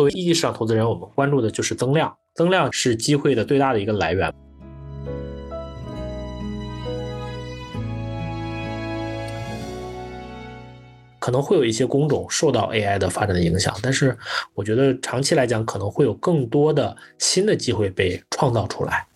作为一级市场投资人，我们关注的就是增量，增量是机会的最大的一个来源。可能会有一些工种受到 AI 的发展的影响，但是我觉得长期来讲，可能会有更多的新的机会被创造出来。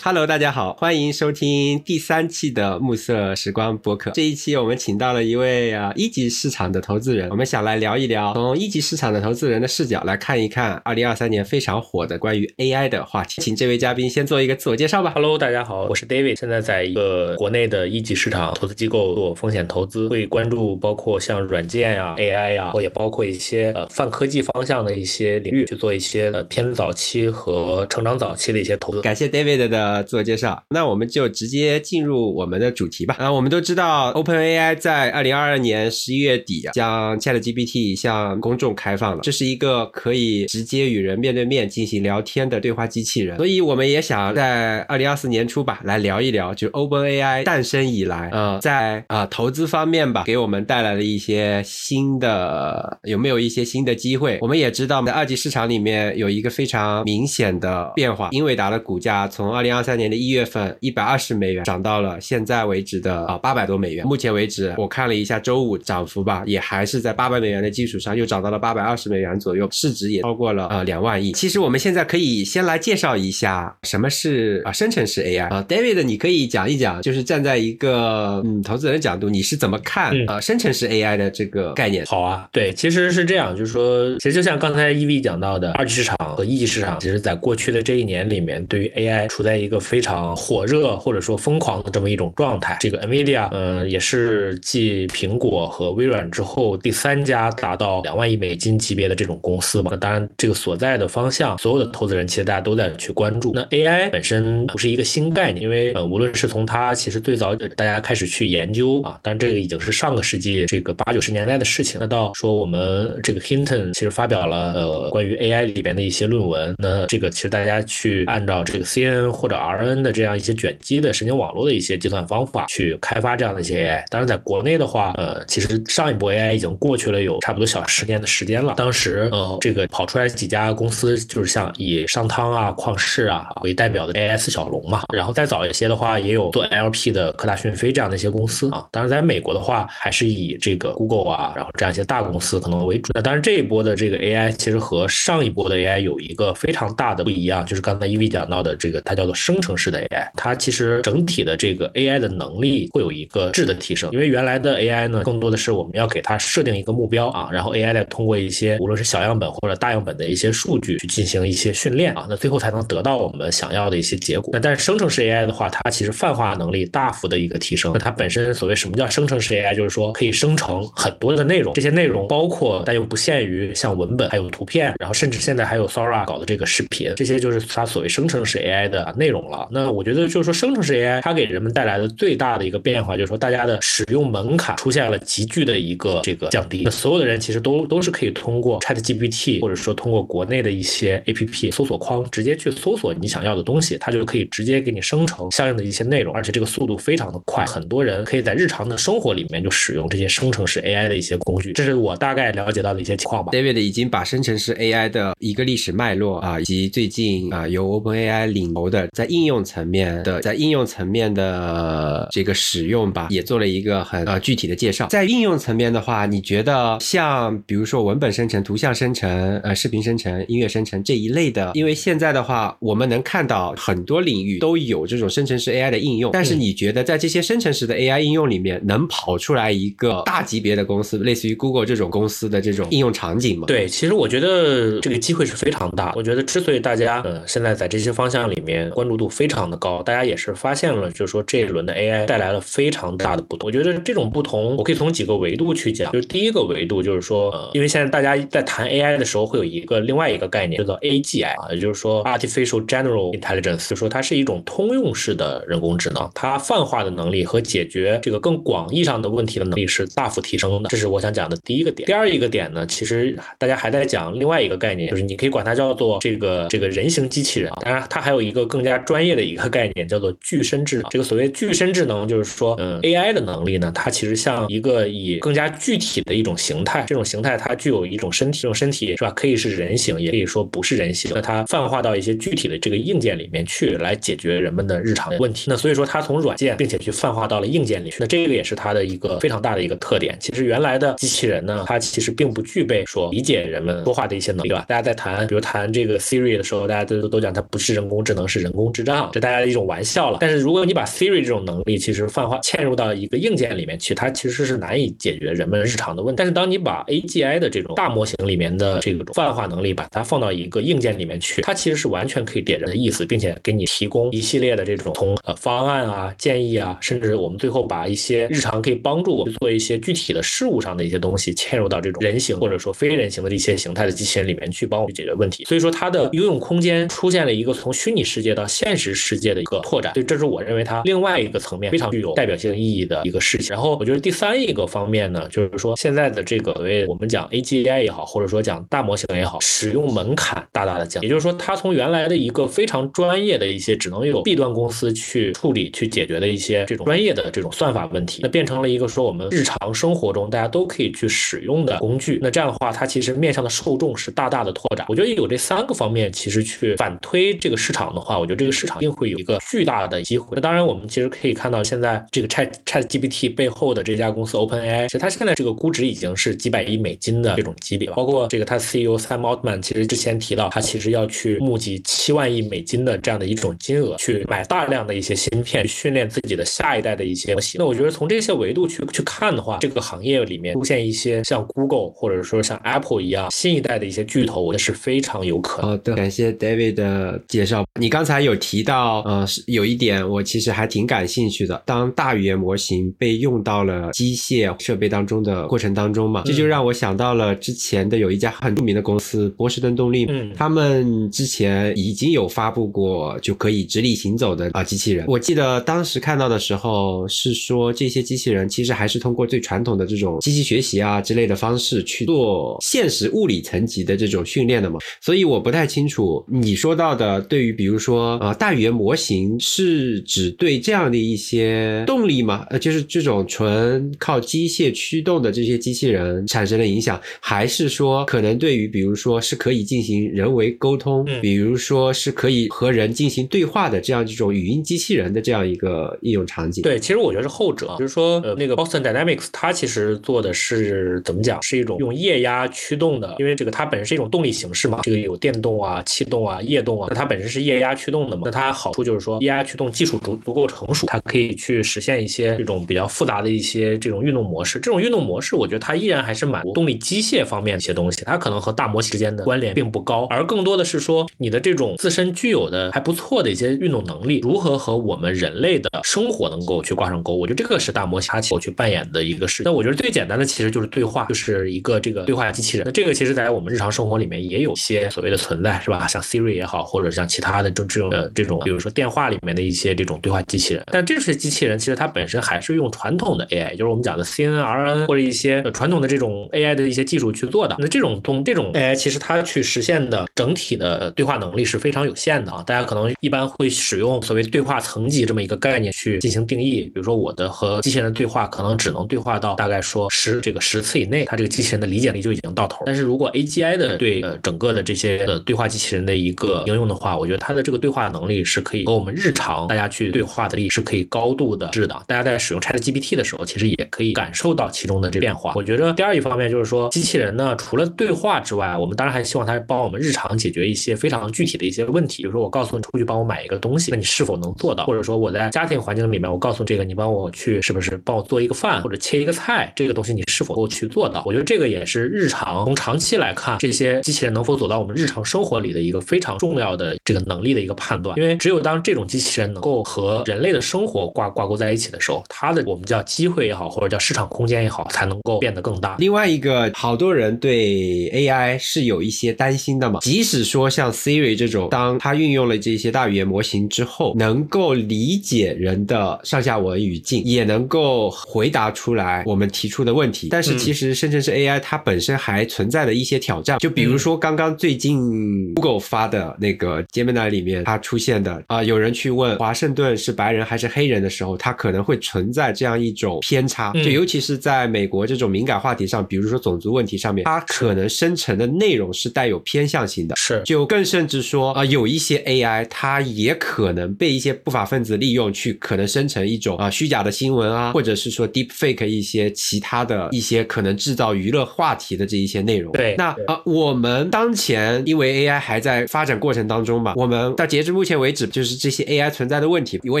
Hello，大家好，欢迎收听第三期的暮色时光播客。这一期我们请到了一位啊一级市场的投资人，我们想来聊一聊，从一级市场的投资人的视角来看一看二零二三年非常火的关于 AI 的话题。请这位嘉宾先做一个自我介绍吧。Hello，大家好，我是 David，现在在一个国内的一级市场投资机构做风险投资，会关注包括像软件呀、AI 呀，或也包括一些呃泛科技方向的一些领域，去做一些呃偏早期和成长早期的一些投资。感谢 David 的。自我介绍，那我们就直接进入我们的主题吧。啊，我们都知道，OpenAI 在二零二二年十一月底将 ChatGPT 向公众开放了，这是一个可以直接与人面对面进行聊天的对话机器人。所以我们也想在二零二四年初吧，来聊一聊，就 OpenAI 诞生以来，呃，在啊投资方面吧，给我们带来了一些新的，有没有一些新的机会？我们也知道，在二级市场里面有一个非常明显的变化，英伟达的股价从二零二三年的一月份一百二十美元涨到了现在为止的啊八百多美元。目前为止，我看了一下周五涨幅吧，也还是在八百美元的基础上又涨到了八百二十美元左右，市值也超过了呃两万亿。其实我们现在可以先来介绍一下什么是啊生成式 AI 啊，David，你可以讲一讲，就是站在一个嗯投资人角度，你是怎么看啊生成式 AI 的这个概念？好啊，对，其实是这样，就是说，其实就像刚才 EV 讲到的，二级市场和一级市场，其实在过去的这一年里面，对于 AI 处在一一个非常火热或者说疯狂的这么一种状态。这个 NVIDIA，呃，也是继苹果和微软之后第三家达到两万亿美金级别的这种公司嘛。那当然，这个所在的方向，所有的投资人其实大家都在去关注。那 AI 本身不是一个新概念，因为呃，无论是从它其实最早大家开始去研究啊，但这个已经是上个世纪这个八九十年代的事情。那到说我们这个 Hinton 其实发表了呃关于 AI 里边的一些论文，那这个其实大家去按照这个 CNN 或者 RN 的这样一些卷积的神经网络的一些计算方法去开发这样的一些 AI。当然，在国内的话，呃，其实上一波 AI 已经过去了有差不多小十年的时间了。当时呃，这个跑出来几家公司，就是像以商汤啊、旷视啊为代表的 AI 小龙嘛。然后再早一些的话，也有做 LP 的科大讯飞这样的一些公司啊。当然，在美国的话，还是以这个 Google 啊，然后这样一些大公司可能为主。那当然，这一波的这个 AI 其实和上一波的 AI 有一个非常大的不一样，就是刚才 EV 讲到的这个，它叫做生成式的 AI。它其实整体的这个 AI 的能力会有一个质的提升，因为原来的 AI 呢，更多的是我们要给它设定一个目标啊，然后 AI 再通过一些无论是小样本或者大样本的一些数据去进行一些训练啊，那最后才能得到我们想要的一些结果。那但是生成式 AI 的话，它其实泛化能力大幅的一个提升。那它本身所谓什么叫生成式 AI，就是说可以生成很多的内容，这些内容包括但又不限于像文本，还有图片，然后甚至现在还有 Sora 搞的这个视频，这些就是它所谓生成式 AI 的内容了。那我觉得就是说生成式 AI 它给人们带来的最大的一个变化，就是说大家的使用门槛出现了急剧的一个这个降低。那所有的人其实都都是可以通过 ChatGPT 或者说通过国内的一些 APP 搜索框直接去搜索你想要的东西，它就可以直接给你生成相应的一些内容，而且这个速度非常的快。很多人可以在日常的生活里面就使用这些生成式 AI 的一些工具，这是我大概了解到的一些情况吧。David 已经把生成式 AI 的一个历史脉络啊，以及最近啊由 OpenAI 领头的在应用层面的在应用层面的这个使用吧，也做了一个很呃具体的介绍。在应用层面的话，你觉得像比如说文本生成、图像生成、呃视频生成、音乐生成这一类的，因为现在的话，我们能看到很多领域都有这种生成式 AI 的应用，但是你觉得在这些生成式的 AI 应用里面，能跑出来一个大级别的公司，类似于 Google 这种公司的这种应用场景吗？对，其实我觉得这个机会是非常大。我觉得之所以大家呃现在在这些方向里面关注度非常的高，大家也是发现了，就是说这一轮的 AI 带来了非常大的不同。我觉得这种不同，我可以从几个维度去讲。就是第一个维度就是说，呃，因为现在大家在谈 AI 的时候，会有一个另外一个概念叫做 AGI 啊，也就是说 Artificial General Intelligence，就说它是一种通用式的人工智能，它泛化的能力和解决这个更广义上的问题的能力是大幅提升的。这是我想讲的第一个点。第二一个点呢，其实大家还在讲另外一个概念，就是你可以管它叫做这个这个人形机器人。当然，它还有一个更加专业的一个概念，叫做具身智能。这个所谓具身智能，就是说，嗯，AI 的能力呢，它其实像一个以更加具体的一种形态，这种形态它具有一种身体，这种身体是吧？可以是人形，也可以说不是人形。那它泛化到一些具体的这个硬件里面去，来解决人们的日常问题。那所以说，它从软件，并且去泛化到了硬件里去。那这个也是它的一个非常大的一个特点。其实原来的机器人呢，它其实并不具备说理解人们说话的一些能力，对吧？大家在谈，比如谈这个 Siri 的时候，大家都都讲它不是人工智能，是人工智障，这大家的一种玩笑了。但是如果你把 Siri 这种能力，其实泛化嵌入到一个硬件里面去，它其实是难以解决人们日常的问题。但是当你把 AGI 的这种大模型里面的这种泛化能力，把它放到一个硬件里面去，它其实是完全可以点人的意思，并且给你提供一系列的这种从呃方案啊、建议啊，甚至我们最后把一些日常可以帮助我们做一些具体的事务上的一些东西嵌入到这种人形或者说非人形的一些形态的机器人里面去，帮我们解决问题。所以说它的应用空间出现了一个从虚拟世界到现实世界的一个拓展，所以这是我认为它另外一个层面非常具有代表性意义的一个事情。然后我觉得第三一个方面呢，就是说现在的这个所谓我们讲 AGI 也好，或者说讲大模型也好，使用门槛大大的降，也就是说它从原来的一个非常专业的一些只能有 B 端公司去处理去解决的一些这种专业的这种算法问题，那变成了一个说我们日常生活中大家都可以去使用的工具。那这样的话，它其实面向的受众是大大的拓展。我觉得有这三个方面，其实去反推这个市场的话，我觉得这这个市场一定会有一个巨大的机会。那当然，我们其实可以看到现在这个 Chat Chat GPT 背后的这家公司 OpenAI，其实它现在这个估值已经是几百亿美金的这种级别了。包括这个它 CEO Sam Altman 其实之前提到，他其实要去募集七万亿美金的这样的一种金额，去买大量的一些芯片，训练自己的下一代的一些模型。那我觉得从这些维度去去看的话，这个行业里面出现一些像 Google 或者说像 Apple 一样新一代的一些巨头，我觉得是非常有可能。好的，感谢 David 的介绍。你刚才有提到，呃，是有一点我其实还挺感兴趣的。当大语言模型被用到了机械设备当中的过程当中嘛，这就让我想到了之前的有一家很著名的公司波士顿动力，嗯他们之前已经有发布过就可以直立行走的啊机器人。我记得当时看到的时候是说，这些机器人其实还是通过最传统的这种机器学习啊之类的方式去做现实物理层级的这种训练的嘛。所以我不太清楚你说到的，对于比如说呃大语言模型是指对这样的一些动力吗？呃，就是这种纯靠机械驱动的这些机器人产生的影响，还是说可能对于比如说是可以进行人为沟通，嗯比如说是可以和人进行对话的这样一种语音机器人的这样一个应用场景？对，其实我觉得是后者，就是说，呃，那个 Boston Dynamics 它其实做的是怎么讲，是一种用液压驱动的，因为这个它本身是一种动力形式嘛，这个有电动啊、气动啊、液动啊，那它本身是液压驱动的那它好处就是说，液压驱动技术足足够成熟，它可以去实现一些这种比较复杂的一些这种运动模式。这种运动模式，我觉得它依然还是满足动力机械方面的一些东西，它可能和大模型之间的关联并不高，而更多的是说你的这种自身具有的还不错的一些运动能力，如何和我们人类的生活能够去挂上钩。我觉得这个是大模型它去扮演的一个事。那我觉得最简单的其实就是对话，就是一个这个对话机器人。那这个其实在我们日常生活里面也有一些所谓的存在，是吧？像 Siri 也好，或者像其他的这这种呃这种，比如说电话里面的一些这种对话机器人。但这些机器人其实它本身还是用传统的 AI，就是我们讲的 CNRN 或者一些传统的这种 AI 的一些技术去做的。那这种东这种 AI 其实它去实现的整体的对话能力是非常有限的啊。大家可能一般会使用所谓对话层级这么一个概念去进行定义，比如说我的和机器人的对话可能只能对话到大概说十这个十次以内，它这个机器人的理解力就已经到头。但是如果 AGI 的对呃整个的这些呃对话机器人的一个应用的话，我觉得它的这个对话能能力是可以和我们日常大家去对话的力是可以高度的制的。大家在使用 ChatGPT 的时候，其实也可以感受到其中的这变化。我觉得第二一方面就是说，机器人呢除了对话之外，我们当然还希望它帮我们日常解决一些非常具体的一些问题。比如说我告诉你出去帮我买一个东西，那你是否能做到？或者说我在家庭环境里面，我告诉这个你帮我去是不是帮我做一个饭或者切一个菜，这个东西你是否够去做到？我觉得这个也是日常从长期来看，这些机器人能否走到我们日常生活里的一个非常重要的这个能力的一个判断。因为只有当这种机器人能够和人类的生活挂挂钩在一起的时候，它的我们叫机会也好，或者叫市场空间也好，才能够变得更大。另外一个，好多人对 AI 是有一些担心的嘛。即使说像 Siri 这种，当它运用了这些大语言模型之后，能够理解人的上下文语境，也能够回答出来我们提出的问题。但是其实生成式 AI 它本身还存在的一些挑战，就比如说刚刚最近 Google 发的那个 Gemini 里面，它出出现的。啊，有人去问华盛顿是白人还是黑人的时候，他可能会存在这样一种偏差，就尤其是在美国这种敏感话题上，比如说种族问题上面，它可能生成的内容是带有偏向性的，是。就更甚至说啊，有一些 AI 它也可能被一些不法分子利用去可能生成一种啊虚假的新闻啊，或者是说 deep fake 一些其他的一些可能制造娱乐话题的这一些内容。对，那啊，我们当前因为 AI 还在发展过程当中嘛，我们到截至目前为止，就是这些 AI 存在的问题，我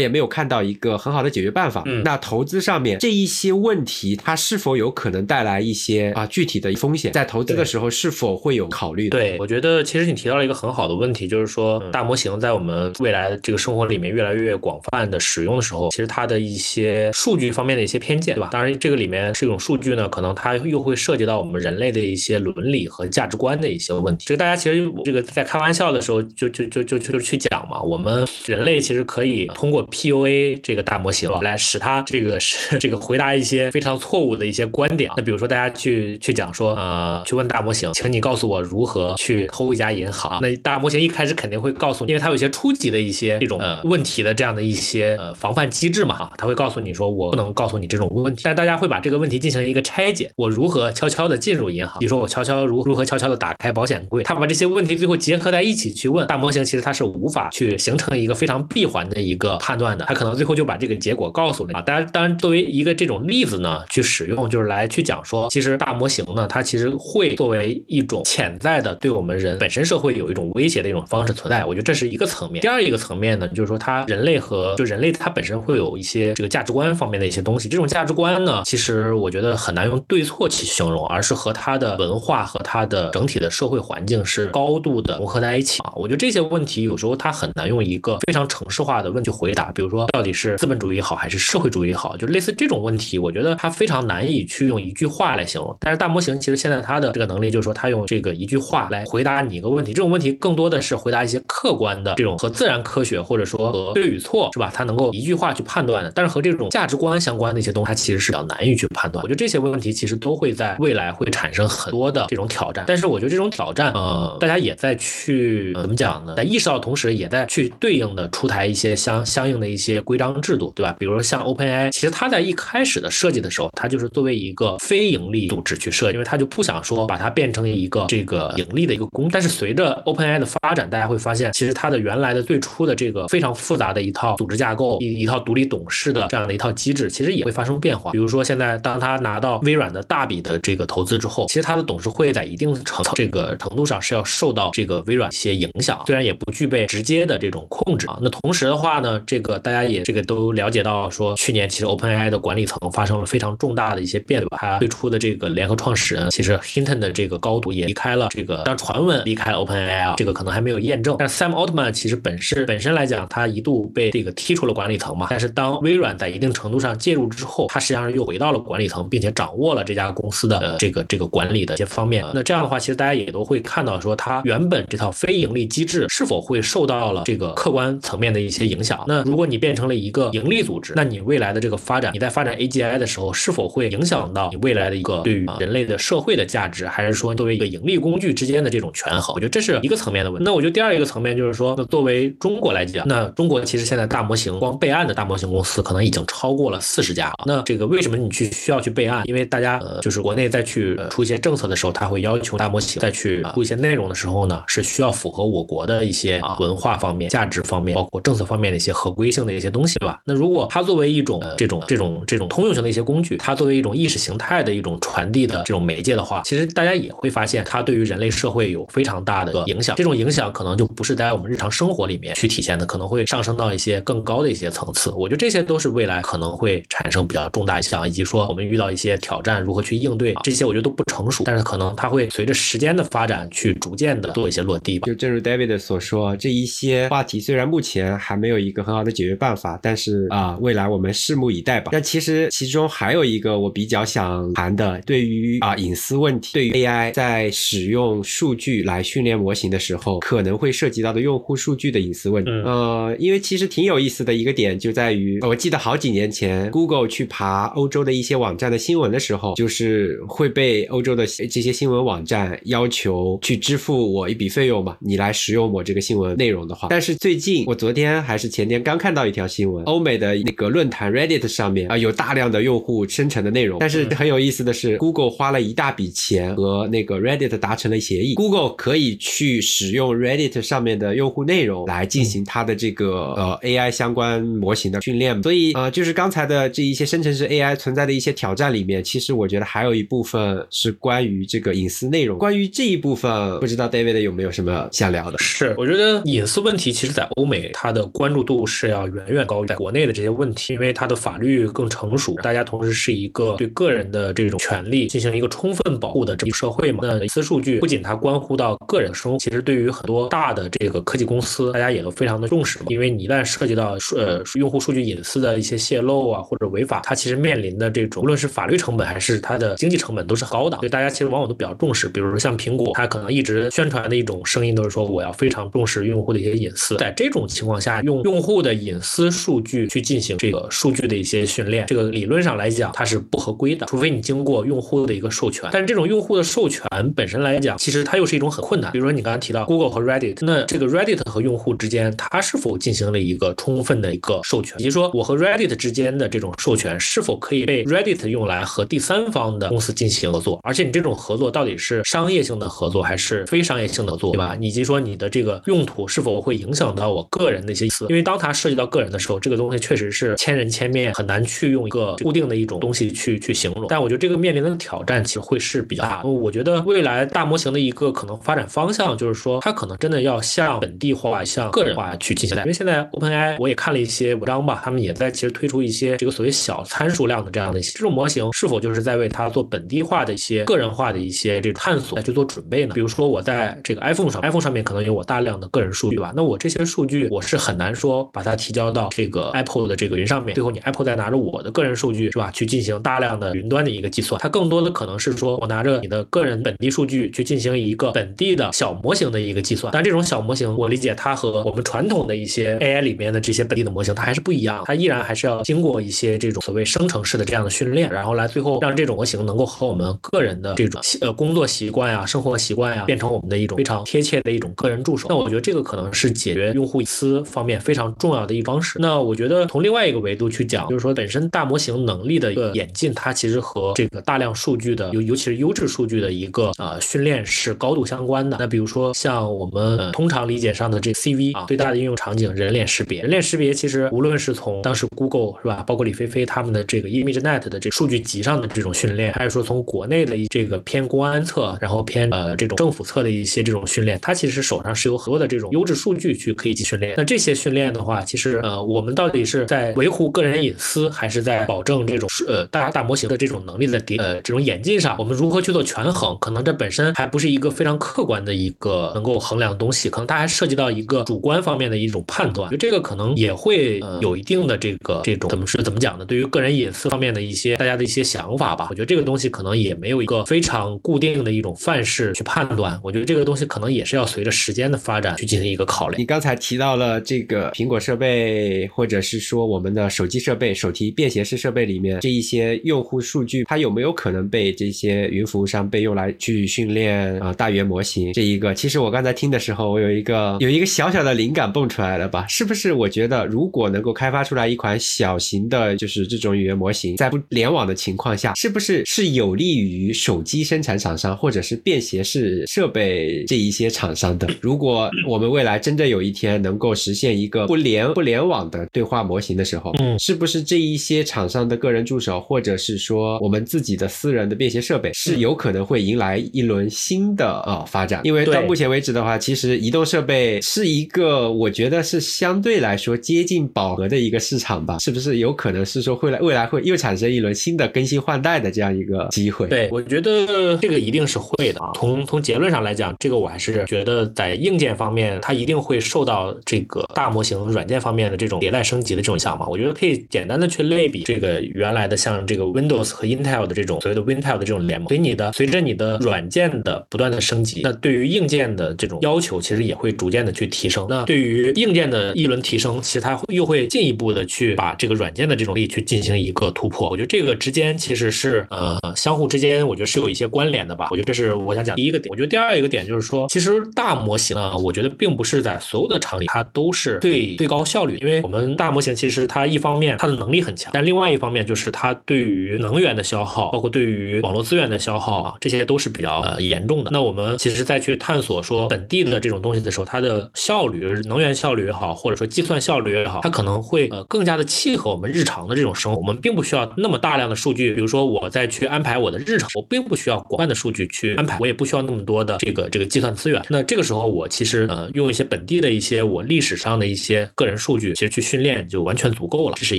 也没有看到一个很好的解决办法。嗯，那投资上面这一些问题，它是否有可能带来一些啊具体的风险？在投资的时候是否会有考虑？对，我觉得其实你提到了一个很好的问题，就是说大模型在我们未来的这个生活里面越来越广泛的使用的时候，其实它的一些数据方面的一些偏见，对吧？当然，这个里面是一种数据呢，可能它又会涉及到我们人类的一些伦理和价值观的一些问题。这个大家其实这个在开玩笑的时候就就就就就去讲嘛，我们人类其实可以通过 PUA 这个大模型来使它这个是 这个回答一些非常错误的一些观点。那比如说大家去去讲说，呃，去问大模型，请你告诉我如何去偷一家银行。那大模型一开始肯定会告诉你，因为它有一些初级的一些这种呃问题的这样的一些呃防范机制嘛，啊，他会告诉你说我不能告诉你这种问题，但大家会把这个问题进行一个拆解，我如何悄悄的进入银行？比如说我悄悄如如何悄悄的打开保险柜？他把这些问题最后结合在一起去问大模型，其实它是无法去形成一个非常闭环的一个判断的，他可能最后就把这个结果告诉了啊。当然，当然作为一个这种例子呢，去使用就是来去讲说，其实大模型呢，它其实会作为一种潜在的对我们人本身社会有一种威胁的一种方式存在。我觉得这是一个层面。第二一个层面呢，就是说它人类和就人类它本身会有一些这个价值观方面的一些东西。这种价值观呢，其实我觉得很难用对错去形容，而是和它的文化和它的整体的社会环境是高度的融合在一起啊。我觉得这些问题有时候它很很难用一个非常城市化的问去回答。比如说，到底是资本主义好还是社会主义好？就类似这种问题，我觉得它非常难以去用一句话来形容。但是大模型其实现在它的这个能力，就是说它用这个一句话来回答你一个问题。这种问题更多的是回答一些客观的这种和自然科学或者说和对与错是吧？它能够一句话去判断的。但是和这种价值观相关的一些东西，它其实是比较难以去判断。我觉得这些问题其实都会在未来会产生很多的这种挑战。但是我觉得这种挑战，呃，大家也在去怎么讲呢？在意识到同时，也在去对应的出台一些相相应的一些规章制度，对吧？比如说像 OpenAI，其实它在一开始的设计的时候，它就是作为一个非盈利组织去设计，因为它就不想说把它变成一个这个盈利的一个公。但是随着 OpenAI 的发展，大家会发现，其实它的原来的最初的这个非常复杂的一套组织架构，一一套独立董事的这样的一套机制，其实也会发生变化。比如说现在，当他拿到微软的大笔的这个投资之后，其实他的董事会在一定程这个程度上是要受到这个微软一些影响，虽然也不具备直接的这种控制啊。那同时的话呢，这个大家也这个都了解到，说去年其实 OpenAI 的管理层发生了非常重大的一些变动，他最初的这个联合创始人，其实 Hinton 的这个高度也离开了这个，当传闻离开了 OpenAI 啊，这个可能还没有验证。但 Sam Altman 其实本身本身来讲，他一度被这个踢出了管理层嘛，但是当微软在一定程度上介入之后，他实际上又回到了管理层，并且掌握了这家公司的这个这个管理的一些方面。那这样的话，其实大家也都会看到说，它原本这套非盈利机制是否会受到了这个客观层面的一些影响。那如果你变成了一个盈利组织，那你未来的这个发展，你在发展 AGI 的时候，是否会影响到你未来的一个对于人类的社会的价值，还是说作为一个盈利工具之间的这种权衡？我觉得这是一个层面的问题。那我觉得第二一个层面就是说，那作为中国来讲，那中国其实现在大模型光备案的大模型公司可能已经超过了四十家。那这个为什么你去需要去备案？因为大家呃就是国内再去出一些政策的时候，他会要求大模型再去出一些内容的时候呢，是需要符合我国的一些啊文化方面、价值方面，包括政策方面的一些合规性的一些东西，对吧？那如果它作为一种这种这种这种通用型的一些工具，它作为一种意识形态的一种传递的这种媒介的话，其实大家也会发现，它对于人类社会有非常大的影响。这种影响可能就不是在我们日常生活里面去体现的，可能会上升到一些更高的一些层次。我觉得这些都是未来可能会产生比较重大影响，以及说我们遇到一些挑战如何去应对，这些我觉得都不成熟，但是可能它会随着时间的发展去逐渐的做一些落地吧。就正如 David 所说，这一系些话题虽然目前还没有一个很好的解决办法，但是啊，未来我们拭目以待吧。那其实其中还有一个我比较想谈的，对于啊隐私问题，对于 AI 在使用数据来训练模型的时候，可能会涉及到的用户数据的隐私问题。呃，因为其实挺有意思的一个点就在于，我记得好几年前 Google 去爬欧洲的一些网站的新闻的时候，就是会被欧洲的这些新闻网站要求去支付我一笔费用嘛，你来使用我这个新闻内容的话。但是最近我昨天还是前天刚看到一条新闻，欧美的那个论坛 Reddit 上面啊有大量的用户生成的内容。但是很有意思的是，Google 花了一大笔钱和那个 Reddit 达成了协议，Google 可以去使用 Reddit 上面的用户内容来进行它的这个呃 AI 相关模型的训练。所以呃，就是刚才的这一些生成式 AI 存在的一些挑战里面，其实我觉得还有一部分是关于这个隐私内容。关于这一部分，不知道 David 有没有什么想聊的？是，我觉得隐私问题其实在欧美它的关注度是要远远高于在国内的这些问题，因为它的法律更成熟，大家同时是一个对个人的这种权利进行一个充分保护的这么社会嘛。那隐私数据不仅它关乎到个人的生活，其实对于很多大的这个科技公司，大家也都非常的重视嘛。因为你一旦涉及到呃用户数据隐私的一些泄露啊或者违法，它其实面临的这种无论是法律成本还是它的经济成本都是高的，所以大家其实往往都比较重视。比如说像苹果，它可能一直宣传的一种声音都是说我要非常重视用户的一些隐私。在这种情况下，用用户的隐私数据去进行这个数据的一些训练，这个理论上来讲它是不合规的，除非你经过用户的一个授权。但是这种用户的授权本身来讲，其实它又是一种很困难。比如说你刚才提到 Google 和 Reddit，那这个 Reddit 和用户之间，它是否进行了一个充分的一个授权，以及说我和 Reddit 之间的这种授权是否可以被 Reddit 用来和第三方的公司进行合作？而且你这种合作到底是商业性的合作还是非商业性的合作，对吧？以及说你的这个用途是否会影响到我个人的一些隐私？因为当它涉及到个人的时候，这个东西确实是千人千面，很难去用一个固定的一种东西去去形容。但我觉得这个面临的挑战其实会是比较大。我觉得未来大模型的一个可能发展方向就是说，它可能真的要向本地化、向个人化去进行。因为现在 OpenAI 我也看了一些文章吧，他们也在其实推出一些这个所谓小参数量的这样的一些这种模型，是否就是在为它做本地化的一些个人化的一些这个探索来去做准备呢？比如说我在这个 iPhone 上，iPhone 上面可能有我大量的个人数据吧，那我这些数据我是很难说把它提交到这个 Apple 的这个云上面，最后你 Apple 再拿着我的个人数据是吧，去进行大量的云端的一个计算，它更多的可能是说我拿着你的个人本地数据去进行一个本地的小模型的一个计算，但这种小模型我理解它和我们传统的一些 AI 里面的这些本地的模型它还是不一样，它依然还是要经过一些这种所谓生成式的这样的训练，然后来最后让这种模型能够和我们个人的这种呃工作习惯呀、生活习惯呀，变成我们的一种非常贴切的一种个人助手。那我觉得这个可能是是解决用户隐私方面非常重要的一方式。那我觉得从另外一个维度去讲，就是说本身大模型能力的一个演进，它其实和这个大量数据的尤尤其是优质数据的一个呃训练是高度相关的。那比如说像我们通常理解上的这 CV 啊，最大的应用场景人脸识别。人脸识别其实无论是从当时 Google 是吧，包括李飞飞他们的这个 ImageNet 的这数据集上的这种训练，还是说从国内的这个偏公安侧，然后偏呃这种政府侧的一些这种训练，它其实手上是有很多的这种优质数据去可以去训练。那这些训练的话，其实呃我们到底是在维护个人隐私，还是在保证这种呃大大模型的这种能力的叠呃这种演进上，我们如何去做权衡？可能这本身还不是一个非常客观的一个能够衡量的东西，可能它还涉及到一个主观方面的一种判断。就这个可能也会呃有一定的这个这种怎么是怎么讲呢？对于个人隐私方面的一些大家的一些想法吧，我觉得这个东西可能也没有一个非常固定的一种范式去判断。我觉得这个东西可能也是要随着时间的发展去进行一个考好了。你刚才提到了这个苹果设备，或者是说我们的手机设备、手提便携式设备里面这一些用户数据，它有没有可能被这些云服务商被用来去训练啊大语言模型？这一个，其实我刚才听的时候，我有一个有一个小小的灵感蹦出来了吧？是不是？我觉得如果能够开发出来一款小型的，就是这种语言模型，在不联网的情况下，是不是是有利于手机生产厂商或者是便携式设备这一些厂商的？如果我们未来真的有一天能够实现一个不联不联网的对话模型的时候，嗯，是不是这一些厂商的个人助手，或者是说我们自己的私人的便携设备，是有可能会迎来一轮新的呃发展？因为到目前为止的话，其实移动设备是一个我觉得是相对来说接近饱和的一个市场吧？是不是有可能是说会来未来会又产生一轮新的更新换代的这样一个机会？对，我觉得这个一定是会的啊。从从结论上来讲，这个我还是觉得在硬件方面，它一定会受到这个大模型软件方面的这种迭代升级的这种想法。我觉得可以简单的去类比这个原来的像这个 Windows 和 Intel 的这种所谓的 Intel 的这种联盟。所以你的随着你的软件的不断的升级，那对于硬件的这种要求其实也会逐渐的去提升。那对于硬件的一轮提升，其实它又会进一步的去把这个软件的这种力去进行一个突破。我觉得这个之间其实是呃相互之间，我觉得是有一些关联的吧。我觉得这是我想讲第一个点。我觉得第二一个点就是说，其实大模型呢，我觉得并不是在所有的场里，它都是最最高效率。因为我们大模型其实它一方面它的能力很强，但另外一方面就是它对于能源的消耗，包括对于网络资源的消耗啊，这些都是比较呃严重的。那我们其实再去探索说本地的这种东西的时候，它的效率，能源效率也好，或者说计算效率也好，它可能会呃更加的契合我们日常的这种生活。我们并不需要那么大量的数据，比如说我再去安排我的日常，我并不需要广泛的数据去安排，我也不需要那么多的这个这个计算资源。那这个时候我其实呃用一些本本地的一些我历史上的一些个人数据，其实去训练就完全足够了。这是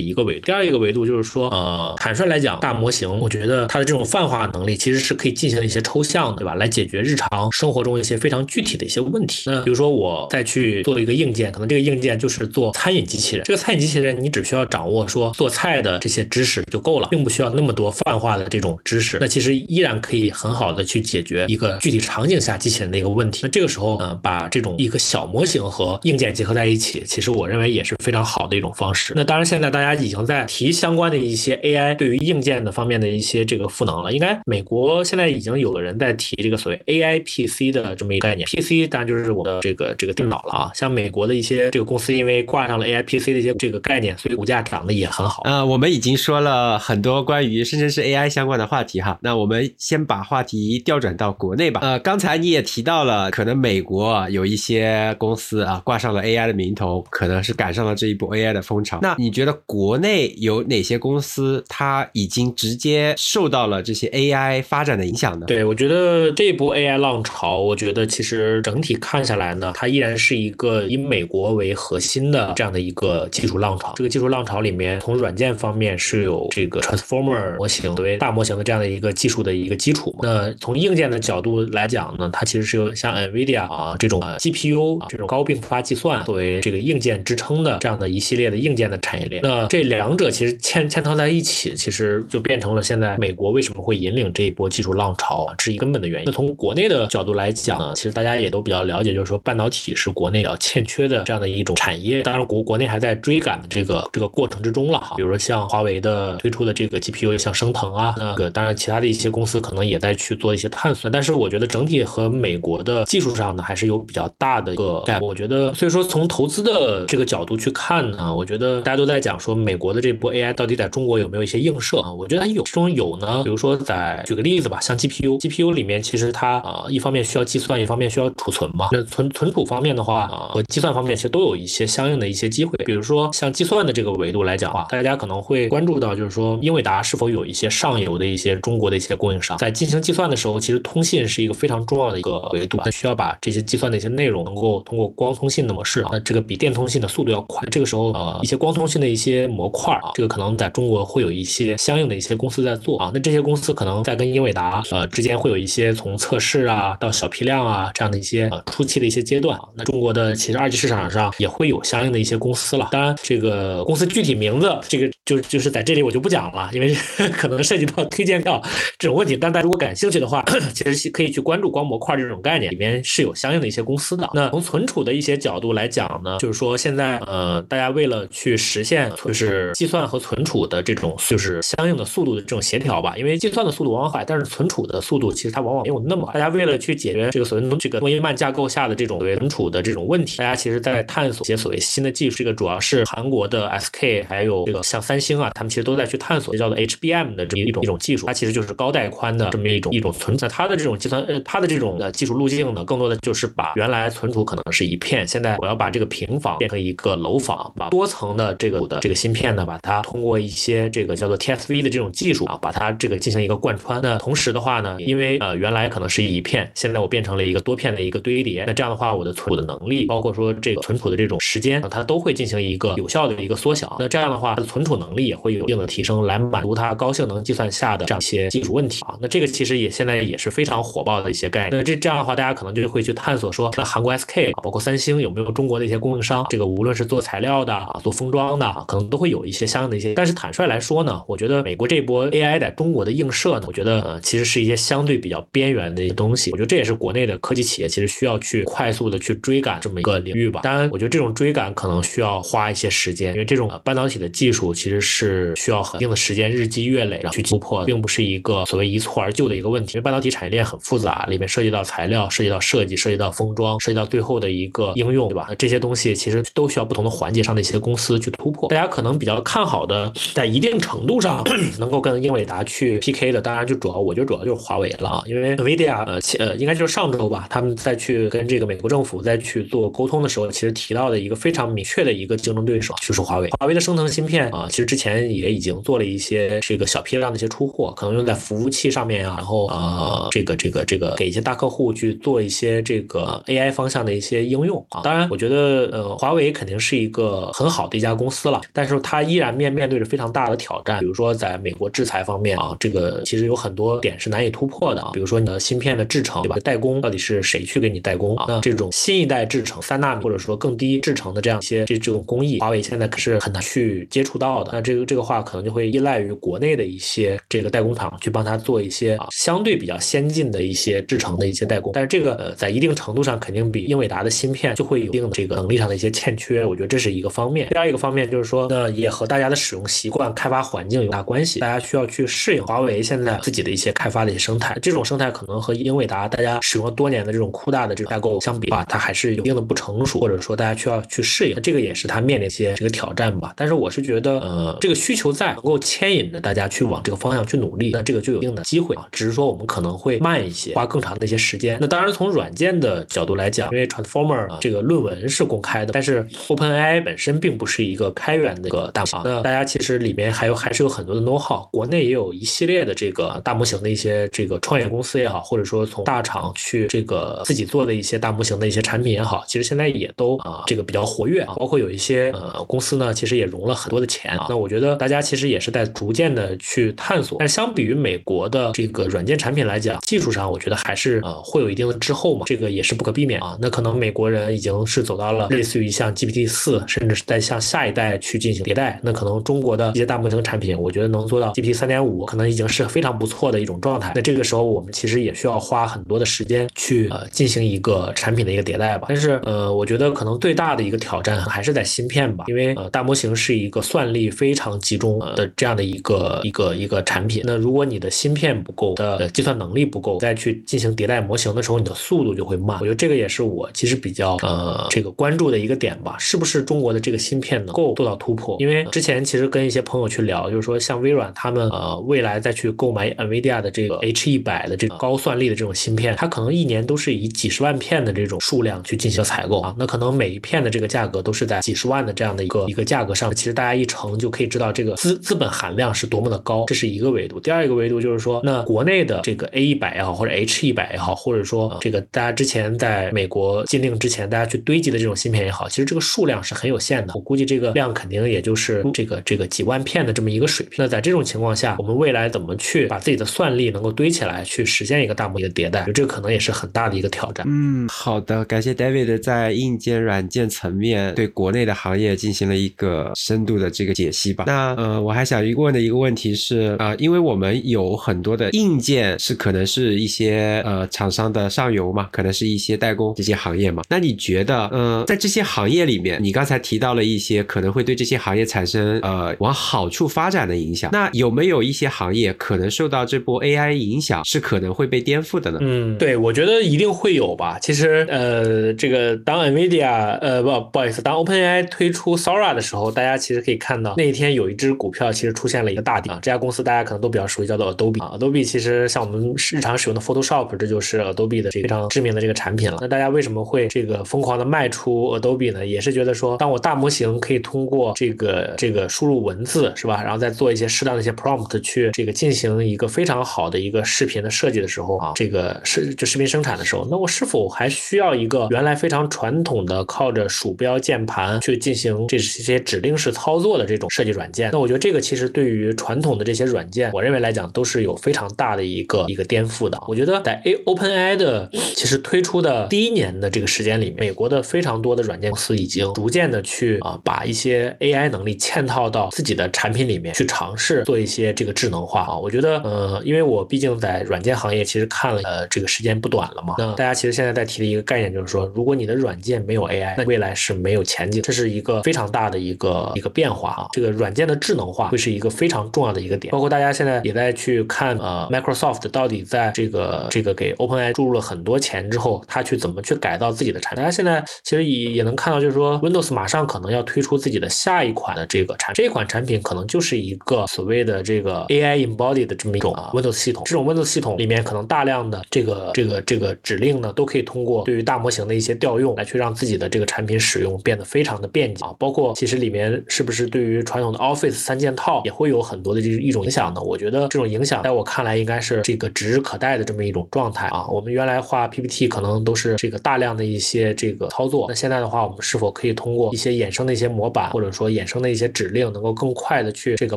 一个维度。第二一个维度就是说，呃，坦率来讲，大模型我觉得它的这种泛化能力其实是可以进行一些抽象的，对吧？来解决日常生活中一些非常具体的一些问题。那比如说我再去做一个硬件，可能这个硬件就是做餐饮机器人。这个餐饮机器人你只需要掌握说做菜的这些知识就够了，并不需要那么多泛化的这种知识。那其实依然可以很好的去解决一个具体场景下机器人的一个问题。那这个时候，呃，把这种一个小模型性和硬件结合在一起，其实我认为也是非常好的一种方式。那当然，现在大家已经在提相关的一些 AI 对于硬件的方面的一些这个赋能了。应该美国现在已经有的人在提这个所谓 AI PC 的这么一个概念。PC 当然就是我的这个这个电脑了啊。像美国的一些这个公司，因为挂上了 AI PC 的一些这个概念，所以股价涨得也很好。呃，我们已经说了很多关于生成式 AI 相关的话题哈。那我们先把话题调转到国内吧。呃，刚才你也提到了，可能美国有一些公司司啊挂上了 AI 的名头，可能是赶上了这一波 AI 的风潮。那你觉得国内有哪些公司它已经直接受到了这些 AI 发展的影响呢？对，我觉得这一波 AI 浪潮，我觉得其实整体看下来呢，它依然是一个以美国为核心的这样的一个技术浪潮。这个技术浪潮里面，从软件方面是有这个 Transformer 模型作为大模型的这样的一个技术的一个基础。那从硬件的角度来讲呢，它其实是有像 NVIDIA 啊这种 GPU 啊这种高并发计算作为这个硬件支撑的这样的一系列的硬件的产业链。那这两者其实嵌嵌套在一起，其实就变成了现在美国为什么会引领这一波技术浪潮啊，是一根本的原因。那从国内的角度来讲呢，其实大家也都比较了解，就是说半导体是国内比较欠缺的这样的一种产业。当然国国内还在追赶的这个这个过程之中了哈。比如说像华为的推出的这个 GPU，像升腾啊，那个当然其他的一些公司可能也在去做一些探索。但是我觉得整体和美国的技术上呢，还是有比较大的一个我觉得所以说从投资的这个角度去看呢，我觉得大家都在讲说美国的这波 AI 到底在中国有没有一些映射啊？我觉得它有，其中有呢。比如说在举个例子吧，像 GPU，GPU 里面其实它啊一方面需要计算，一方面需要储存嘛。那存存储方面的话啊和计算方面其实都有一些相应的一些机会。比如说像计算的这个维度来讲话，大家可能会关注到就是说英伟达是否有一些上游的一些中国的一些供应商在进行计算的时候，其实通信是一个非常重要的一个维度，它需要把这些计算的一些内容能够通过光通信的模式啊，那这个比电通信的速度要快。这个时候呃一些光通信的一些模块啊，这个可能在中国会有一些相应的一些公司在做啊，那这些公司可能在跟英伟达呃之间会有一些从测试啊到小批量啊这样的一些呃初期的一些阶段啊。那中国的其实二级市场上也会有相应的一些公司了，当然这个公司具体名字这个就就是在这里我就不讲了，因为 可能涉及到推荐票这种问题。但大家如果感兴趣的话，其实可以去关注光模块这种概念，里面是有相应的一些公司的。那从存储的一些角度来讲呢，就是说现在呃大家为了去实现就是计算和存储的这种就是相应的速度的这种协调吧，因为计算的速度往往快，但是存储的速度其实它往往没有那么快。大家为了去解决这个所谓这个诺伊曼架构下的这种存储的这种问题，大家其实在探索一些所谓新的技术。这个主要是韩国的 SK 还有这个像三星啊，他们其实都在去探索，叫做 HBM 的这么一种一种技术。它其实就是高带宽的这么一种一种存在。它的这种计算呃，它的这种的技术路径呢，更多的就是把原来存储可能是一片，现在我要把这个平房变成一个楼房，把多层的这个的这个芯片呢，把它通过一些这个叫做 TSV 的这种技术啊，把它这个进行一个贯穿。那同时的话呢，因为呃原来可能是一片，现在我变成了一个多片的一个堆叠，那这样的话，我的存储的能力，包括说这个存储的这种时间，它都会进行一个有效的一个缩小。那这样的话，它的存储能力也会有一定的提升，来满足它高性能计算下的这样一些技术问题啊。那这个其实也现在也是非常火爆的一些概念。那这这样的话，大家可能就会去探索说，那韩国 SK 啊，包括三星有没有中国的一些供应商？这个无论是做材料的啊，做封装的啊，可能都会有一些相应的一些。但是坦率来说呢，我觉得美国这波 AI 在中国的映射呢，我觉得呃其实是一些相对比较边缘的一些东西。我觉得这也是国内的科技企业其实需要去快速的去追赶这么一个领域吧。当然，我觉得这种追赶可能需要花一些时间，因为这种半导体的技术其实是需要很定的时间，日积月累然后去突破，并不是一个所谓一蹴而就的一个问题。因为半导体产业链很复杂，里面涉及到材料、涉及到设计、涉及到封装、涉及到最后的一个应用，对吧？这些东西其实都需要不同的环节上的一些公司去突破。大家可能比较看好的，在一定程度上 能够跟英伟达去 PK 的，当然就主要我觉得主要就是华为了啊，因为 NVIDIA 呃呃应该就是上周吧，他们再去跟这个美国政府再去做沟通的时候，其实提到的一个非常明确的一个竞争对手就是华为。华为的升腾芯片啊，其实之前也已经做了一些这个小批量的一些出货，可能用在服务器上面啊，然后呃这个这个这个给一些大客户去做一些这个 AI 方向的一些应用啊。当然，我觉得呃华为肯定是一个很好的一家公司了，但是它依然面面对着非常大的挑战，比如说在美国制裁方面啊，这个其实有很多点是难以突破的啊，比如说你的芯片的制程对吧？代工到底是谁去给你代工啊？那这种新一代制程三纳米或者说更低制程的这样一些这这种工艺，华为现在可是很难去接触到的。那这个这个话可能就会依赖于国内的一些这个代工厂去帮他做一些啊相对比较先进的一些制程的一些代工，但是这个呃在一定程度上肯定比英伟达的芯片就会有一定的这个能力上的一些欠缺，我觉得这是一个方面。第二一个方面就是说，那也和大家的使用习惯、开发环境有大关系，大家需要去适应华为现在自己的一些开发的一些生态，这种生态可能和英伟达大家使用了多年的这种酷大的这种架构相比啊，它还是有一定的不成熟，或者说大家需要去适应，这个也是它面临一些这个挑战吧。但是我是觉得，呃，这个需求在，能够牵引着大家去往这个方向去努力，那这个就有一定的机会啊。只是说我们可能会慢一些，花更长的一些时间。那当然从软件的角度来讲，因为 transform 这个论文是公开的，但是 OpenAI 本身并不是一个开源的一个大模型。那大家其实里面还有还是有很多的 know how，国内也有一系列的这个大模型的一些这个创业公司也好，或者说从大厂去这个自己做的一些大模型的一些产品也好，其实现在也都啊这个比较活跃啊，包括有一些呃公司呢，其实也融了很多的钱啊。那我觉得大家其实也是在逐渐的去探索，但相比于美国的这个软件产品来讲，技术上我觉得还是呃会有一定的滞后嘛，这个也是不可避免啊。那可能美国人已经是走到了类似于像 GPT 四，甚至是在向下一代去进行迭代，那可能中国的一些大模型产品，我觉得能做到 GPT 三点五，可能已经是非常不错的一种状态。那这个时候我们其实也需要花很多的时间去呃进行一个产品的一个迭代吧。但是呃，我觉得可能最大的一个挑战还是在芯片吧，因为呃大模型是一个算力非常集中的这样的一个一个一个产品。那如果你的芯片不够的计算能力不够，再去进行迭代模型的时候，你的速度就会慢。我觉得这个也是我其实比较呃这个关注的一个点吧，是不是中国的这个芯片能够做到突破？因为之前其实跟一些朋友去聊，就是说像微软他们呃未来再去购买 NVIDIA 的这个 H 一百的这个高算力的这种芯片，它可能一年都是以几十万片的这种数量去进行采购啊，那可能每一片的这个价格都是在几十万的这样的一个一个价格上，其实大家一乘就可以知道这个资资本含量是多么的高，这是一个维度。第二一个维度就是说，那国内的这个 A 一百也好，或者 H 一百也好，或者说这个大家之前在美国禁令之前大家去堆积的这种芯片也好，其实这个数量是很有限的。我估计这个量肯定也就是这个这个几万片的这么一个水平。那在这种情况下，我们未来怎么去把自己的算力能够堆起来，去实现一个大模型的迭代，这个可能也是很大的一个挑战。嗯，好的，感谢 David 在硬件、软件层面对国内的行业进行了一个深度的这个解析吧。那呃，我还想问的一个问题是、呃，因为我们有很多的硬件是可能是一些呃厂商的上游嘛，可能是一些代工这些行业嘛。那你觉得呃，在这些行业里面，你刚才提到了一些可能会对这些行业产生呃往好处发展的影响，那有没有一些行业可能受到这波 AI 影响，是可能会被颠覆的呢？嗯，对，我觉得一定会有吧。其实，呃，这个当 NVIDIA，呃，不，不好意思，当 OpenAI 推出 Sora 的时候，大家其实可以看到那一天有一只股票其实出现了一个大跌啊。这家公司大家可能都比较熟悉，叫做 Adobe 啊。Adobe 其实像我们日常使用的 Photoshop，这就是 Adobe 的这个非常知名的这个产品了。那大家为什么会这个疯狂的卖出 Adobe 呢？也是觉得说，当我大模型可以通过这个这个输入文字是吧，然后再做一些适当的一些 prompt 去这个进行一个非常好的一个视频的设计的时候啊，这个是就视频生产的时候，那我是否还需要一个原来非常传统的靠着鼠标键盘去进行这些指令式操作的这种设计软件？那我觉得这个其实对于传统的这些软件，我认为来讲都是有非常大的一个一个颠覆的。我觉得在 A OpenAI 的其实推出的第一年的这个时间里面，美国的非常多的软件公司已经逐渐的去啊把一些 AI 能力嵌套到自己的产品里面去尝试做一些这个智能化啊。我觉得呃，因为我毕竟在软件行业其实看了呃这个时间不短了嘛，那大家其实现在在提的一个概念就是说，如果你的软件没有 AI，那未来是没有前景，这是一个非常大的一个一个变化啊。这个软件的智能化会是一个非常重要的一个点，包括大家现在也在去看呃 Microsoft 到底在这个这个给 OpenAI 注入了很多钱之后，它去怎么去改造自己己的产品。大家现在其实也也能看到，就是说 Windows 马上可能要推出自己的下一款的这个产，这款产品可能就是一个所谓的这个 AI embodied 的这么一种啊 Windows 系统。这种 Windows 系统里面可能大量的这个这个这个指令呢，都可以通过对于大模型的一些调用来去让自己的这个产品使用变得非常的便捷啊。包括其实里面是不是对于传统的 Office 三件套也会有很多的这一种影响呢？我觉得这种影响在我看来应该是这个指日可待的这么一种状态啊。我们原来画 PPT 可能都是这个大量的一一些这个操作，那现在的话，我们是否可以通过一些衍生的一些模板，或者说衍生的一些指令，能够更快的去这个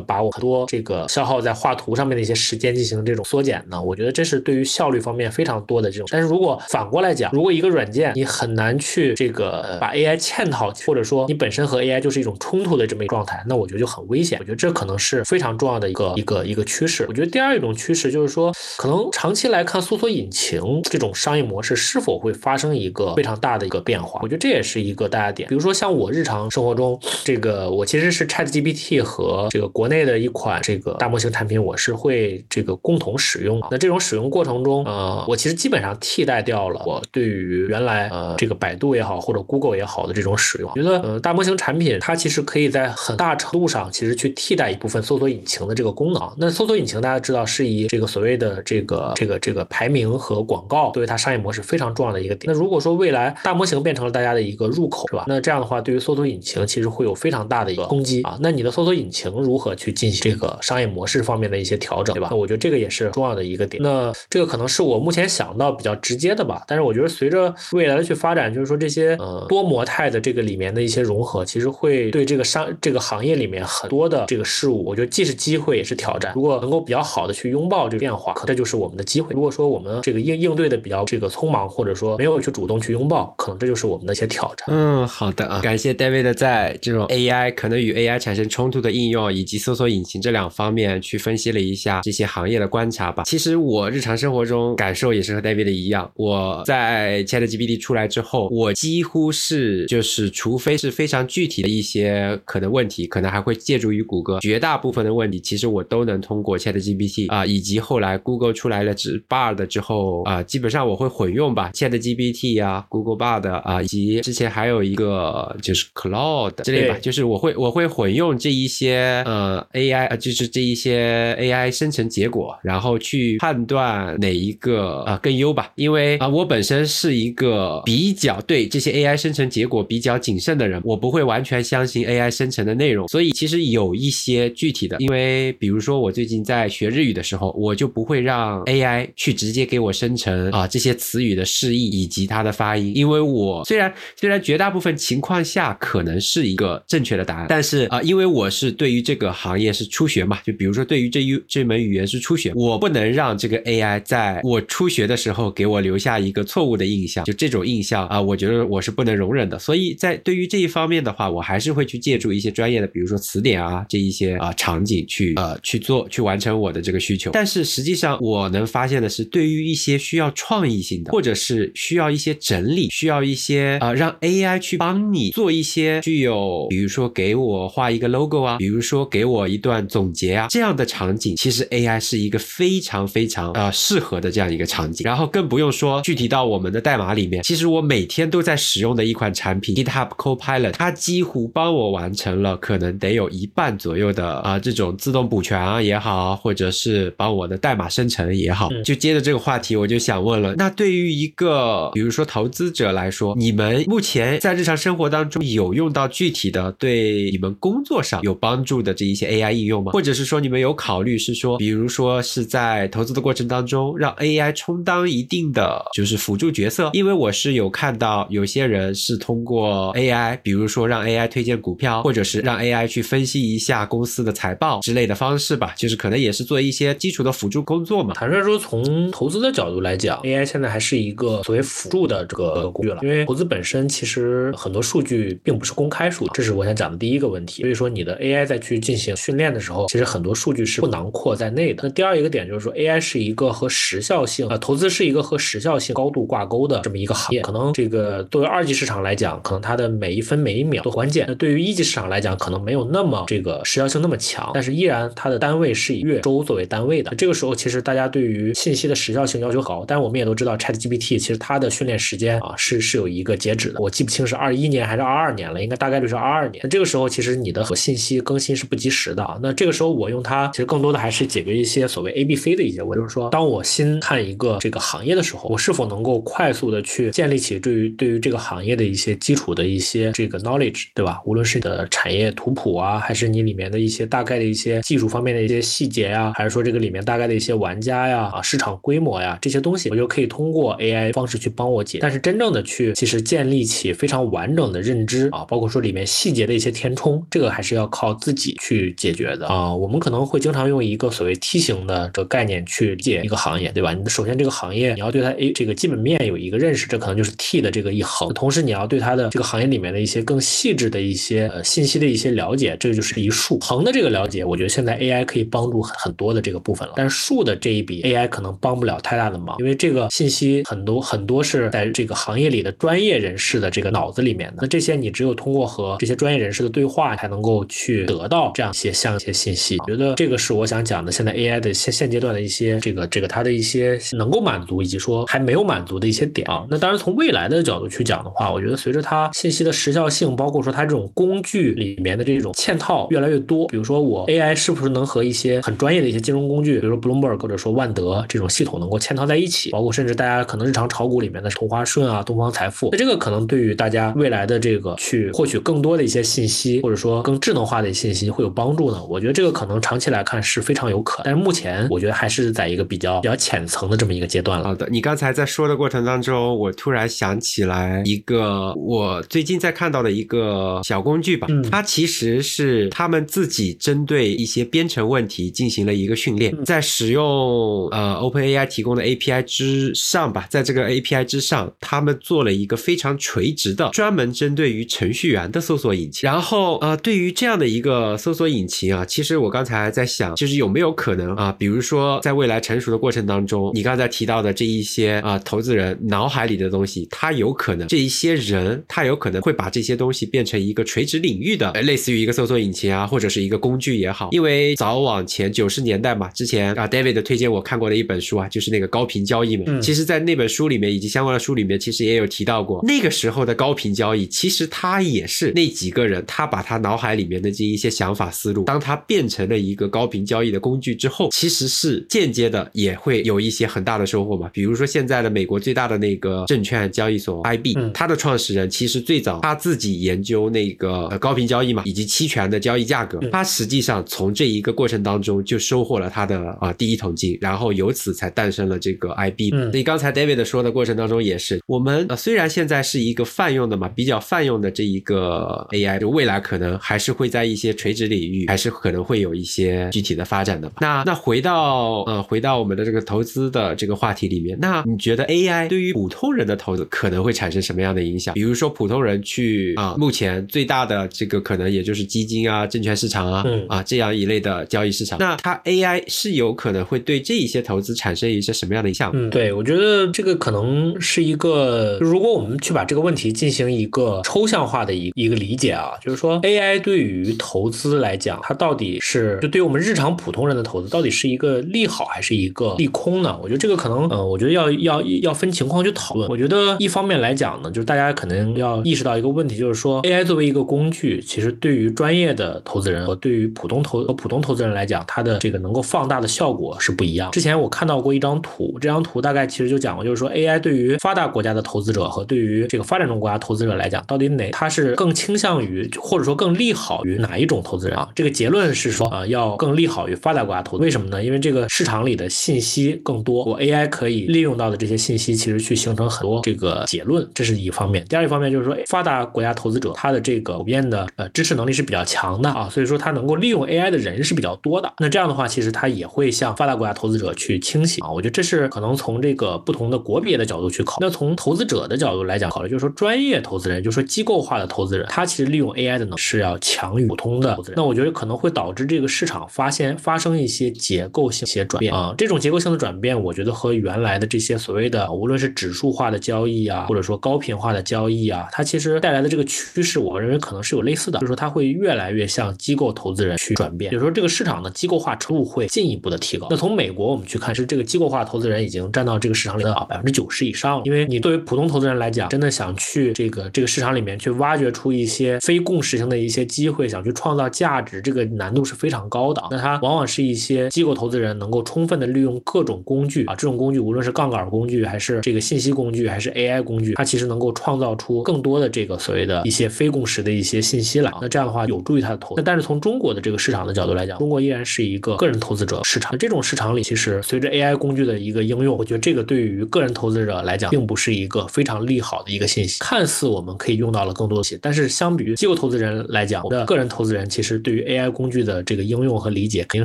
把我很多这个消耗在画图上面的一些时间进行这种缩减呢？我觉得这是对于效率方面非常多的这种。但是如果反过来讲，如果一个软件你很难去这个把 AI 嵌套，或者说你本身和 AI 就是一种冲突的这么一个状态，那我觉得就很危险。我觉得这可能是非常重要的一个一个一个趋势。我觉得第二一种趋势就是说，可能长期来看，搜索引擎这种商业模式是否会发生一个非常大的一个变化？我觉得这也是一个大家点。比如说像我日常生活中，这个我其实是 ChatGPT 和这个国内的一款这个大模型产品，我是会这个共同使用。那这种使用过程中，呃，我其实基本上替代掉了我对于原来呃这个百度也好或者 Google 也好的这种使用。觉得呃大模型产品它其实可以在很大程度上其实去替代一部分搜索引擎的这个功能。那搜索引擎大家知道是以这个所谓的这个这个这个排名和广告作为它商业模式非常重要的一个点。那如果说未来大模型变成了大家的一个入口，是吧？那这样的话，对于搜索引擎其实会有非常大的一个攻击啊。那你的搜索引擎如何去进行这个商业模式方面的一些调整，对吧？那我觉得这个也是重要的一个点。那这个可能是我目前想到比较直接的吧。但是我觉得随着未来的去发展，就是说这些呃多模态的这个里面的一些融合，其实会对这个商这个行业里面很多的这个事物，我觉得既是机会也是挑战。如果能够比较好的去拥抱这个变化，可这就是我们的机会。如果说我们这个应应对的比较这个匆忙，或者说没有去主动去拥抱，可能这就是我们的一些挑战。嗯，好的啊，感谢 David 在这种 AI 可能与 AI 产生冲突的应用以及搜索引擎这两方面去分析了一下这些行业的观察吧。其实我日常生活中感受也是和 David 一样，我在 ChatGPT 出来之后，我几乎是就是除非是非常具体的一些可能问题，可能还会借助于谷歌，绝大部分的问题其实我都能通过 ChatGPT 啊，以及后来 Google 出来了之 Bard 之后啊，基本上我会混用吧，ChatGPT 呀，Google Bard 啊，以及之前还有一个就是 Cloud 之类吧，就是我会我会混用这一些呃 AI 呃就是这一些 AI 生成结果，然后去判断哪一个啊更优吧，因为啊我本身是一个比较对这些 AI 生成结果比较谨慎的人，我不会完全相信 AI 生成的内容，所以其实有一些具体的，因为比如说我最近在学日语的时候，我就不会让 AI 去直接给我生成啊这些词语的释义以及它的发音，因为我虽然虽然绝大部分情况下可能是一个正确的答案，但是啊因为我是对于这个行业是初学嘛，就比如说对于这一这门语言是初学，我不能让这个 AI 在我初学的时候给我留下一个错误的印象，就这种印象啊，我觉得我是不能容忍的。所以在对于这一方面的话，我还是会去借助一些专业的，比如说词典啊这一些啊场景去呃去做去完成我的这个需求。但是实际上我能发现的是，对于一些需要创意性的，或者是需要一些整，需要一些啊让 AI 去帮你做一些具有，比如说给我画一个 logo 啊，比如说给我一段总结啊这样的场景，其实 AI 是一个非常非常呃适合的这样一个场景。然后更不用说具体到我们的代码里面，其实我每天都在使用的一款产品 GitHub Copilot，它几乎帮我完成了可能得有一半左右的啊这种自动补全啊也好，或者是帮我的代码生成也好。就接着这个话题，我就想问了，那对于一个比如说投资者来说，你们目前在日常生活当中有用到具体的对你们工作上有帮助的这一些 AI 应用吗？或者是说你们有考虑是说，比如说是在投资的过程当中让 AI 充当一定的就是辅助角色？因为我是有看到有些人是通过 AI，比如说让 AI 推荐股票，或者是让 AI 去分析一下公司的财报之类的方式吧，就是可能也是做一些基础的辅助工作嘛。坦率说，从投资的角度来讲，AI 现在还是一个作为辅助的这个工具了。因为投资本身其实很多数据并不是公开数，这是我想讲的第一个问题。所以说，你的 AI 在去进行训练的时候，其实很多数据是不囊括在内的。那第二一个点就是说，AI 是一个和时效性啊，投资是一个和时效性高度挂钩的这么一个行业。可能这个作为二级市场来讲，可能它的每一分每一秒都关键。那对于一级市场来讲，可能没有那么这个时效性那么强，但是依然它的单位是以月周作为单位的。这个时候，其实大家对于信息的时效性要求高，但是我们也都知道，ChatGPT 其实它的训练时间啊是是有一个截止的，我记不清是二一年还是二二年了，应该大概率是二二年。那这个时候其实你的信息更新是不及时的啊。那这个时候我用它，其实更多的还是解决一些所谓 A、B、C 的一些我，就是说，当我新看一个这个行业的时候，我是否能够快速的去建立起对于对于这个行业的一些基础的一些这个 knowledge，对吧？无论是你的产业图谱啊，还是你里面的一些大概的一些技术方面的一些细节呀，还是说这个里面大概的一些玩家呀、啊市场规模呀这些东西，我就可以通过 AI 方式去帮我解。但是真正的去其实建立起非常完整的认知啊，包括说里面细节的一些填充，这个还是要靠自己去解决的啊。我们可能会经常用一个所谓梯形的这个概念去理解一个行业，对吧？你首先这个行业你要对它 A 这个基本面有一个认识，这可能就是 T 的这个一横。同时你要对它的这个行业里面的一些更细致的一些呃信息的一些了解，这个就是一竖。横的这个了解，我觉得现在 AI 可以帮助很很多的这个部分了，但是竖的这一笔 AI 可能帮不了太大的忙，因为这个信息很多很多是在这个行业里的专业人士的这个脑子里面的，那这些你只有通过和这些专业人士的对话，才能够去得到这样一些像一些信息。我觉得这个是我想讲的，现在 AI 的现现阶段的一些这个这个它的一些能够满足以及说还没有满足的一些点啊。那当然从未来的角度去讲的话，我觉得随着它信息的时效性，包括说它这种工具里面的这种嵌套越来越多，比如说我 AI 是不是能和一些很专业的一些金融工具，比如说 Bloomberg 或者说万德这种系统能够嵌套在一起，包括甚至大家可能日常炒股里面的同花顺啊、东方财富，那这个可能对于大家未来的这个去获取更多的一些信息，或者说更智能化的信息会有帮助呢？我觉得这个可能长期来看是非常有可，但是目前我觉得还是在一个比较比较浅层的这么一个阶段了。好的，你刚才在说的过程当中，我突然想起来一个我最近在看到的一个小工具吧，嗯它其实是他们自己针对一些编程问题进行了一个训练，嗯在使用呃 OpenAI 提供的 API 之上吧，在这个 API 之上，他们做了一个非常垂直的，专门针对于程序员的搜索引擎。然后呃，对于这样的一个搜索引擎啊，其实我刚才在想，就是有没有可能啊，比如说在未来成熟的过程当中，你刚才提到的这一些啊，投资人脑海里的东西，他有可能这一些人，他有可能会把这些东西变成一个垂直领域的，呃类似于一个搜索引擎啊，或者是一个工具也好。因为早往前九十年代嘛，之前啊，David 推荐我看过的一本书啊，就是那个高频交易嘛。嗯其实，在那本书里面以及相关的书里面，其实也有提到过，那个时候的高频交易，其实他也是那几个人，他把他脑海里面的这一些想法思路，当他变成了一个高频交易的工具之后，其实是间接的也会有一些很大的收获嘛。比如说现在的美国最大的那个证券交易所 IB，、嗯它的创始人其实最早他自己研究那个呃高频交易嘛，以及期权的交易价格，嗯他实际上从这一个过程当中就收获了他的啊、第一桶金，然后由此才诞生了这个 IB。嗯所以刚才 David 说的过程当中也是，我们呃虽然现在是一个泛用的嘛，比较泛用的这一个 AI，就未来可能还是会在一些垂直领域，还是可能会有一些具体的发展的吧。那那回到呃回到我们的这个投资的这个话题里面，那你觉得 AI 对于普通人的投资可能会产生什么样的影响？比如说普通人去啊、目前最大的这个可能也就是基金啊、证券市场啊、嗯啊这样一类的交易市场，那它 AI 是有可能会对这一些投资产生一些什么样的影响？嗯，对，我觉得这个可能是一个，呃如果我们去把这个问题进行一个抽象化的一一个理解啊，就是说 AI 对于投资来讲，它到底是就对于我们日常普通人的投资，到底是一个利好还是一个利空呢？我觉得这个可能，呃，我觉得要要要分情况去讨论。我觉得一方面来讲呢，就是大家可能要意识到一个问题，就是说 AI 作为一个工具，其实对于专业的投资人和对于普通投和普通投资人来讲，它的这个能够放大的效果是不一样。之前我看到过一张图，这张图大概其实就讲过，就是说 AI 对于发达国家的投资者和对于这个发展中国家投资者来讲，到底哪它是更倾向于或者说更利好于哪一种投资人啊？这个结论是说啊、要更利好于发达国家投资。为什么呢？因为这个市场里的信息更多，我 AI 可以利用到的这些信息，其实去形成很多这个结论，这是一方面。第二一方面就是说，发达国家投资者他的这个普遍的呃知识能力是比较强的啊，所以说他能够利用 AI 的人是比较多的。那这样的话，其实他也会向发达国家投资者去倾斜啊。我觉得这是可能从这个不同的国别的角度去考。那从从投资者的角度来讲，考虑就是说专业投资人，就是说机构化的投资人，他其实利用 AI 的能力是要强于普通的投资人。那我觉得可能会导致这个市场发现发生一些结构性一些转变啊。这种结构性的转变，我觉得和原来的这些所谓的无论是指数化的交易啊，或者说高频化的交易啊，它其实带来的这个趋势，我认为可能是有类似的，就是说它会越来越向机构投资人去转变，比如说这个市场的机构化程度会进一步的提高。那从美国我们去看，是这个机构化投资人已经占到这个市场里的百分之九十以上了，因为你作为普通投资人来讲，真的想去这个这个市场里面去挖掘出一些非共识性的一些机会，想去创造价值，这个难度是非常高的。那它往往是一些机构投资人能够充分的利用各种工具啊，这种工具无论是杠杆工具，还是这个信息工具，还是 AI 工具，它其实能够创造出更多的这个所谓的一些非共识的一些信息来。那这样的话有助于它的投。那但是从中国的这个市场的角度来讲，中国依然是一个个人投资者市场。这种市场里，其实随着 AI 工具的一个应用，我觉得这个对于个人投资者来讲，并不是一个非常利好的一个信息。看似我们可以用到了更多的信息，但是相比于机构投资人来讲，我的个人投资人其实对于 AI 工具的这个应用和理解肯定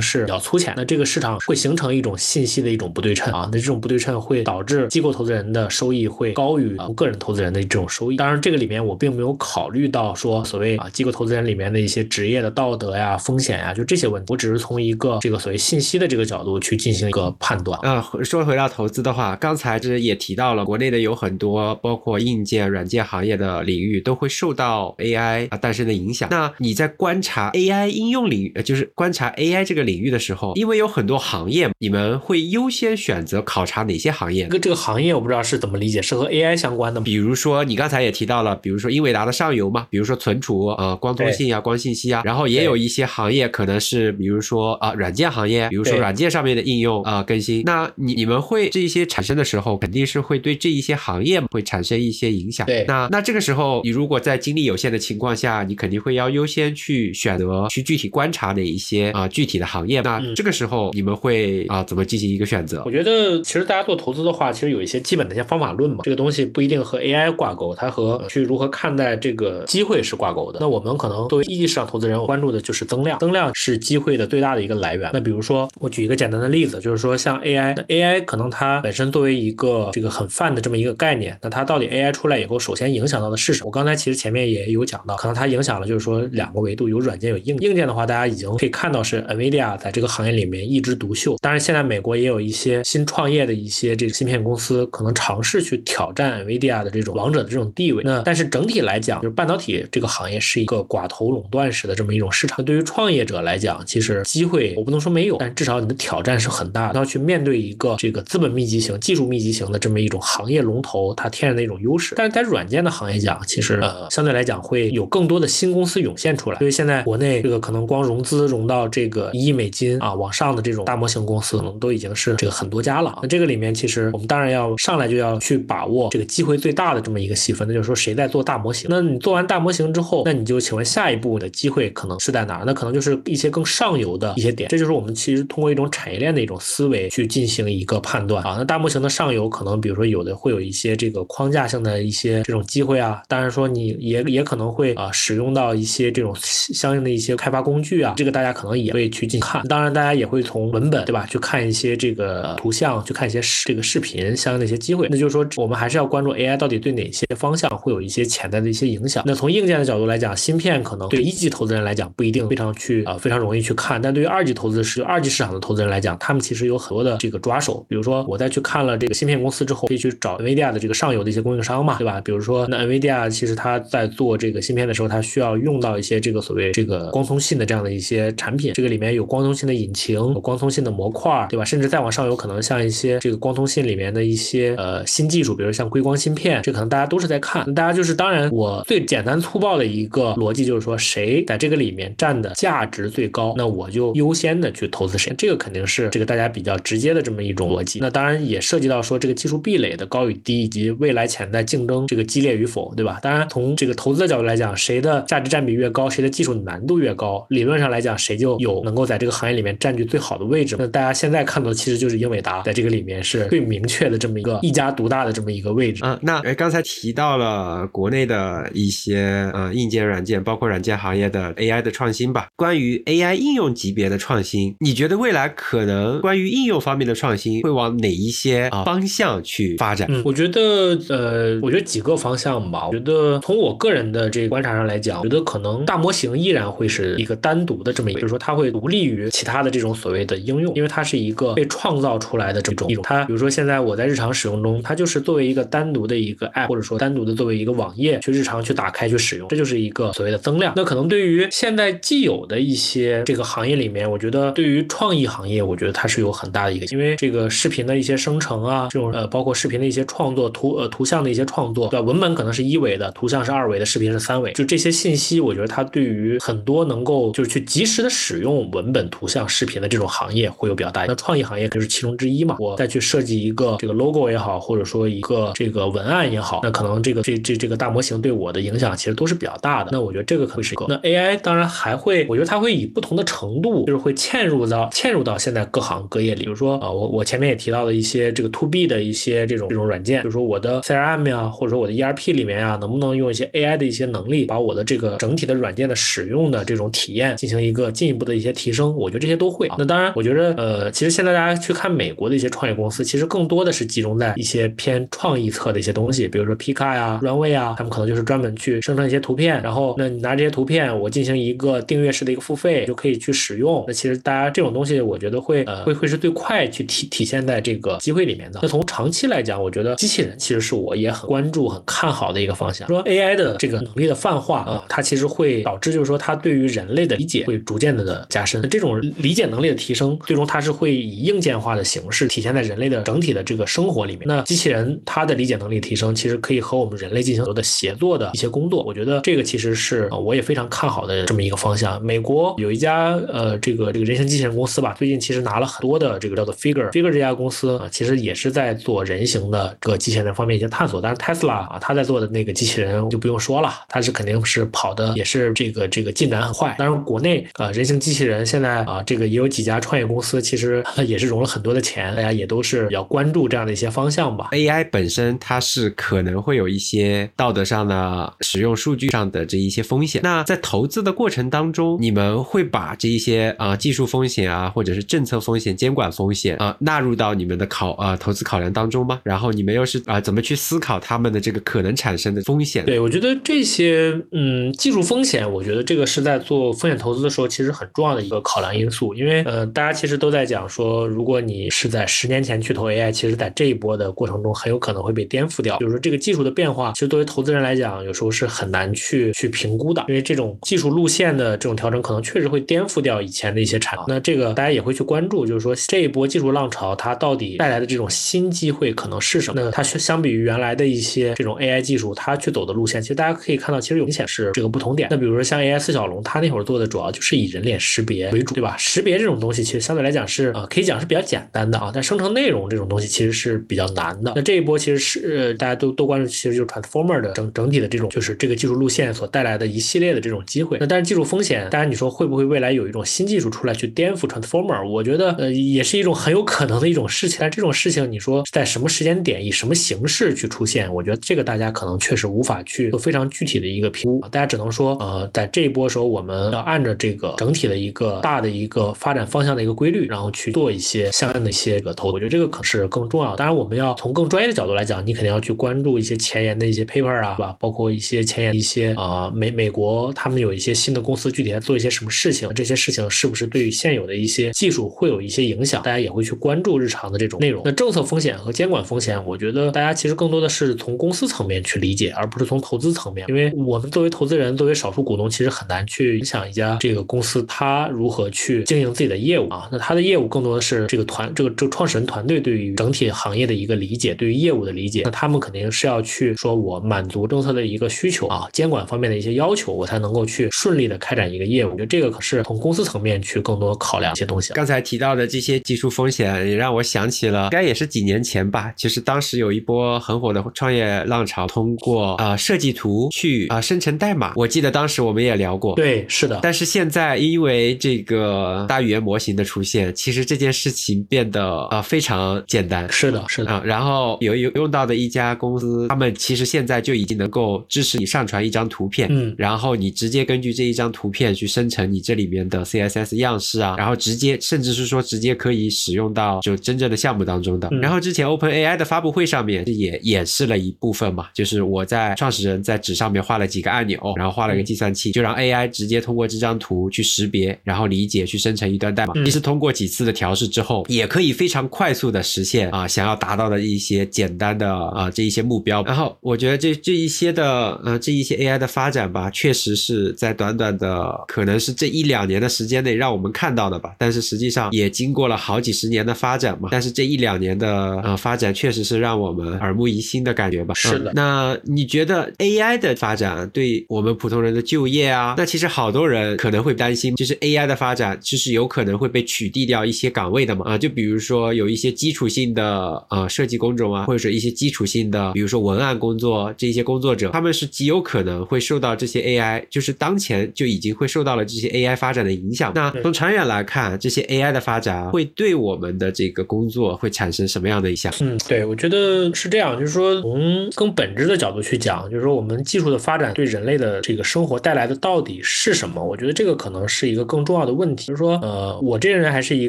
是比较粗浅。那这个市场会形成一种信息的一种不对称啊，那这种不对称会导致机构投资人的收益会高于啊个人投资人的这种收益。当然，这个里面我并没有考虑到说所谓啊机构投资人里面的一些职业的道德呀、风险呀，就这些问题。我只是从一个这个所谓信息的这个角度去进行一个判断。啊，说回到投资的话，刚才这也提到了，国内的有很多包括硬件、软件行业的领域都会受到 AI 啊诞生的影响。那你在观察 AI 应用领域，就是观察 AI 这个领域的时候，因为有很多行业，你们会优先选择考察哪些行业？这个这个行业我不知道是怎么理解，是和 AI 相关的吗？比如说你刚才也提到了，比如说英伟达的上游嘛，比如说存储、呃光通信啊、光信息啊，然后也有一些行业可能是比如说啊软件行业，比如说软件上面的应用啊更新。那你你们会这一些产生的时候，肯定是会对这一些行业会产生一些影响。对，那那这个时候，你如果在精力有限的情况下，你肯定会要优先去选择去具体观察哪一些啊具体的行业。那这个时候你们会啊怎么进行一个选择？我觉得其实大家做投资的话，其实有一些基本的一些方法论嘛。这个东西不一定和 AI 挂钩，它和去如何看待这个机会是挂钩的。那我们可能作为一级市场投资人，关注的就是增量，增量是机会的最大的一个来源。那比如说，我举一个简单的例子，就是说像 AI，AI 可能它本身作为一个这个很泛的这么一个概念，那它到底 AI 出来以后，首先影响到的是什么？我刚才其实前面也有讲到，可能它影响了就是说两个维度，有软件有硬硬件的话，大家已经可以看到是 NVIDIA 在这个行业里面一枝独秀。当然，现在美国也有一些新创业的一些这个芯片公司，可能尝试去挑战 NVIDIA 的这种王者的这种地位。那但是整体来讲，就是半导体这个行业是一个寡头垄断式的这么一种市场。对于创业者来讲，其实机会我不能说没有，但至少你的挑战是很大的，要去面对一个这个资本密集型、技术密集型的这么一种行业龙头，投它天然的一种优势。但是在软件的行业讲，其实呃相对来讲会有更多的新公司涌现出来。所以现在国内这个可能光融资融到这个一亿美金啊往上的这种大模型公司，可能都已经是这个很多家了。那这个里面其实我们当然要上来就要去把握这个机会最大的这么一个细分，那就是说谁在做大模型。那你做完大模型之后，那你就请问下一步的机会可能是在哪？那可能就是一些更上游的一些点。这就是我们其实通过一种产业链的一种思维去进行一个判断啊。那大模型的上游可能比如说有的会有一些一些这个框架性的一些这种机会啊，当然说你也也可能会啊使用到一些这种相应的一些开发工具啊，这个大家可能也会去进看。当然大家也会从文本对吧去看一些这个图像，去看一些视这个视频相应的一些机会。那就是说我们还是要关注 AI 到底对哪些方向会有一些潜在的一些影响。那从硬件的角度来讲，芯片可能对一级投资人来讲不一定非常去啊非常容易去看，但对于二级投资是二级市场的投资人来讲，他们其实有很多的这个抓手。比如说我在去看了这个芯片公司之后，可以去找 v d 的这个上游的一些供应商嘛，对吧？比如说那 NVIDIA 其实它在做这个芯片的时候，它需要用到一些这个所谓这个光通信的这样的一些产品，这个里面有光通信的引擎，有光通信的模块，对吧？甚至再往上游可能像一些这个光通信里面的一些呃新技术，比如像硅光芯片，这可能大家都是在看。大家就是当然我最简单粗暴的一个逻辑就是说，谁在这个里面占的价值最高，那我就优先的去投资谁。这个肯定是这个大家比较直接的这么一种逻辑。那当然也涉及到说这个技术壁垒的高与低，以及未来潜在竞争这个激烈与否，对吧？当然从这个投资的角度来讲，谁的价值占比越高，谁的技术难度越高，理论上来讲，谁就有能够在这个行业里面占据最好的位置。那大家现在看到的其实就是英伟达在这个里面是最明确的这么一个一家独大的这么一个位置。嗯，那刚才提到了国内的一些呃硬件、软件，包括软件行业的 AI 的创新吧。关于 AI 应用级别的创新，你觉得未来可能关于应用方面的创新会往哪一些啊方向去发展？嗯，我觉得呃，我觉得几个方向吧。我觉得从我个人的这个观察上来讲，我觉得可能大模型依然会是一个单独的这么一个，就是说它会独立于其他的这种所谓的应用，因为它是一个被创造出来的这种一种。它比如说现在我在日常使用中，它就是作为一个单独的一个 app，或者说单独的作为一个网页去日常去打开去使用，这就是一个所谓的增量。那可能对于现在既有的一些这个行业里面，我觉得对于创意行业，我觉得它是有很大的一个，因为这个视频的一些生成啊，这种呃包括视频的一些创创作图呃图像的一些创作，对吧？文本可能是一维的，图像是二维的，视频是三维，就这些信息，我觉得它对于很多能够就是去及时的使用文本、图像、视频的这种行业会有比较大。那创意行业就是其中之一嘛。我再去设计一个这个 logo 也好，或者说一个这个文案也好，那可能这个这这这个大模型对我的影响其实都是比较大的。那我觉得这个可能是一个。那 AI 当然还会，我觉得它会以不同的程度，就是会嵌入到嵌入到现在各行各业里。比如说啊，我我前面也提到的一些这个 to B 的一些这种这种软件，比如说我的 CRM 呀，或者说我的 ERP 里面呀，能不能用一些 AI 的一些能力，把我的这个整体的软件的使用的这种体验进行一个进一步的一些提升？我觉得这些都会。那当然，我觉得呃，其实现在大家去看美国的一些创业公司，其实更多的是集中在一些偏创意侧的一些东西，比如说 Pika 呀、Runway 啊，他们可能就是专门去生成一些图片，然后那你拿这些图片，我进行一个订阅式的一个付费，就可以去使用。那其实大家这种东西，我觉得会呃会会是最快去体体现在这个机会里面的。那从长期来讲，我觉得机机器人其实是我也很关注、很看好的一个方向。说 AI 的这个能力的泛化啊，它其实会导致就是说它对于人类的理解会逐渐的的加深。这种理解能力的提升，最终它是会以硬件化的形式体现在人类的整体的这个生活里面。那机器人它的理解能力提升，其实可以和我们人类进行很多的协作的一些工作。我觉得这个其实是我也非常看好的这么一个方向。美国有一家呃这个这个人形机器人公司吧，最近其实拿了很多的这个叫做 Figure Figure 这家公司啊，其实也是在做人形的这个机器人方面一些探索。但是 Tesla 啊，他在做的那个机器人就不用说了，它是肯定是跑的也是这个这个进展很快。当然国内啊人形机器人现在啊这个也有几家创业公司，其实也是融了很多的钱，大家也都是比较关注这样的一些方向吧。AI 本身它是可能会有一些道德上的、使用数据上的这一些风险。那在投资的过程当中，你们会把这一些啊、技术风险啊，或者是政策风险、监管风险啊、纳入到你们的考啊、投资考量当中吗？然后你们又是啊、怎么去思考他们的这个可能产生的风险？对，我觉得这些嗯技术风险，我觉得这个是在做风险投资的时候，其实很重要的一个考量因素。因为呃，大家其实都在讲说，如果你是在十年前去投 AI，其实在这一波的过程中，很有可能会被颠覆掉。比如说这个技术的变化，其实作为投资人来讲，有时候是很难去去评估的，因为这种技术路线的这种调整，可能确实会颠覆掉以前的一些产能。那这个大家也会去关注，就是说这一波技术浪潮它到底带来的这种新机会可能是什么？那它相比于原来的一些这种 AI 技术，它去走的路线，其实大家可以看到，其实有明显是这个不同点。那比如说像 AI 四小龙，它那会儿做的主要就是以人脸识别为主，对吧？识别这种东西其实相对来讲是呃可以讲是比较简单的啊，但生成内容这种东西其实是比较难的。那这一波其实是、大家都都关注，其实就是 Transformer 的整整体的这种就是这个技术路线所带来的一系列的这种机会。那但是技术风险，当然你说会不会未来有一种新技术出来去颠覆 Transformer？我觉得呃也是一种很有可能的一种事情。但这种事情你说在什么时间点以什么形式去出现，我觉得这个大家可能确实无法去做非常具体的一个评估。大家只能说呃在这一波时候，我们要按照这个整体的一个大的一个发展方向的一个规律，然后去做一些相应的一些个投。我觉得这个可是更重要。当然，我们要从更专业的角度来讲，你肯定要去关注一些前沿的一些 paper 啊，对吧？包括一些前沿一些啊、呃美美国他们有一些新的公司具体在做一些什么事情，这些事情是不是对于现有的一些技术会有一些影响？大家也会去关注日常的这种内容。那政策风险和监管风险，我觉得觉得大家其实更多的是从公司层面去理解，而不是从投资层面。因为我们作为投资人，作为少数股东，其实很难去影响一家这个公司它如何去经营自己的业务啊。那它的业务更多的是这个团这个这个创始人团队对于整体行业的一个理解，对于业务的理解。那他们肯定是要去说我满足政策的一个需求啊，监管方面的一些要求，我才能够去顺利的开展一个业务。我觉得这个可是从公司层面去更多考量一些东西。刚才提到的这些技术风险，也让我想起了，应该也是几年前吧。其实当时有一波很火的创业浪潮，通过啊、呃设计图去啊、生成代码。我记得当时我们也聊过。对，是的。但是现在因为这个大语言模型的出现，其实这件事情变得啊、呃非常简单。是的，是的。啊，然后有有用到的一家公司，他们其实现在就已经能够支持你上传一张图片，嗯然后你直接根据这一张图片去生成你这里面的 CSS 样式啊，然后直接甚至是说直接可以使用到就真正的项目当中的。嗯然后之前 OpenAI 的发布会上面也演示了一部分嘛，就是我在创始人在纸上面画了几个按钮，然后画了个计算器，就让 AI 直接通过这张图去识别，然后理解去生成一段代码。嗯其实通过几次的调试之后，也可以非常快速的实现啊想要达到的一些简单的啊这一些目标。然后我觉得这这一些的呃这一些 AI 的发展吧，确实是在短短的可能是这一两年的时间内让我们看到的吧。但是实际上也经过了好几十年的发展嘛。但是这一两年的呃发展，确实是让让我们耳目一新的感觉吧。是的。那你觉得 AI 的发展对我们普通人的就业啊？那其实好多人可能会担心，就是 AI 的发展，其实有可能会被取缔掉一些岗位的嘛？啊，就比如说有一些基础性的呃设计工种啊，或者是一些基础性的，比如说文案工作这些工作者，他们是极有可能会受到这些 AI，就是当前就已经会受到了这些 AI 发展的影响。那从长远来看，这些 AI 的发展会对我们的这个工作会产生什么样的影响？嗯，对，我觉得嗯是这样，就是说从更本质的角度去讲，就是说我们技术的发展对人类的这个生活带来的到底是什么？我觉得这个可能是一个更重要的问题。就是说，呃，我这个人还是一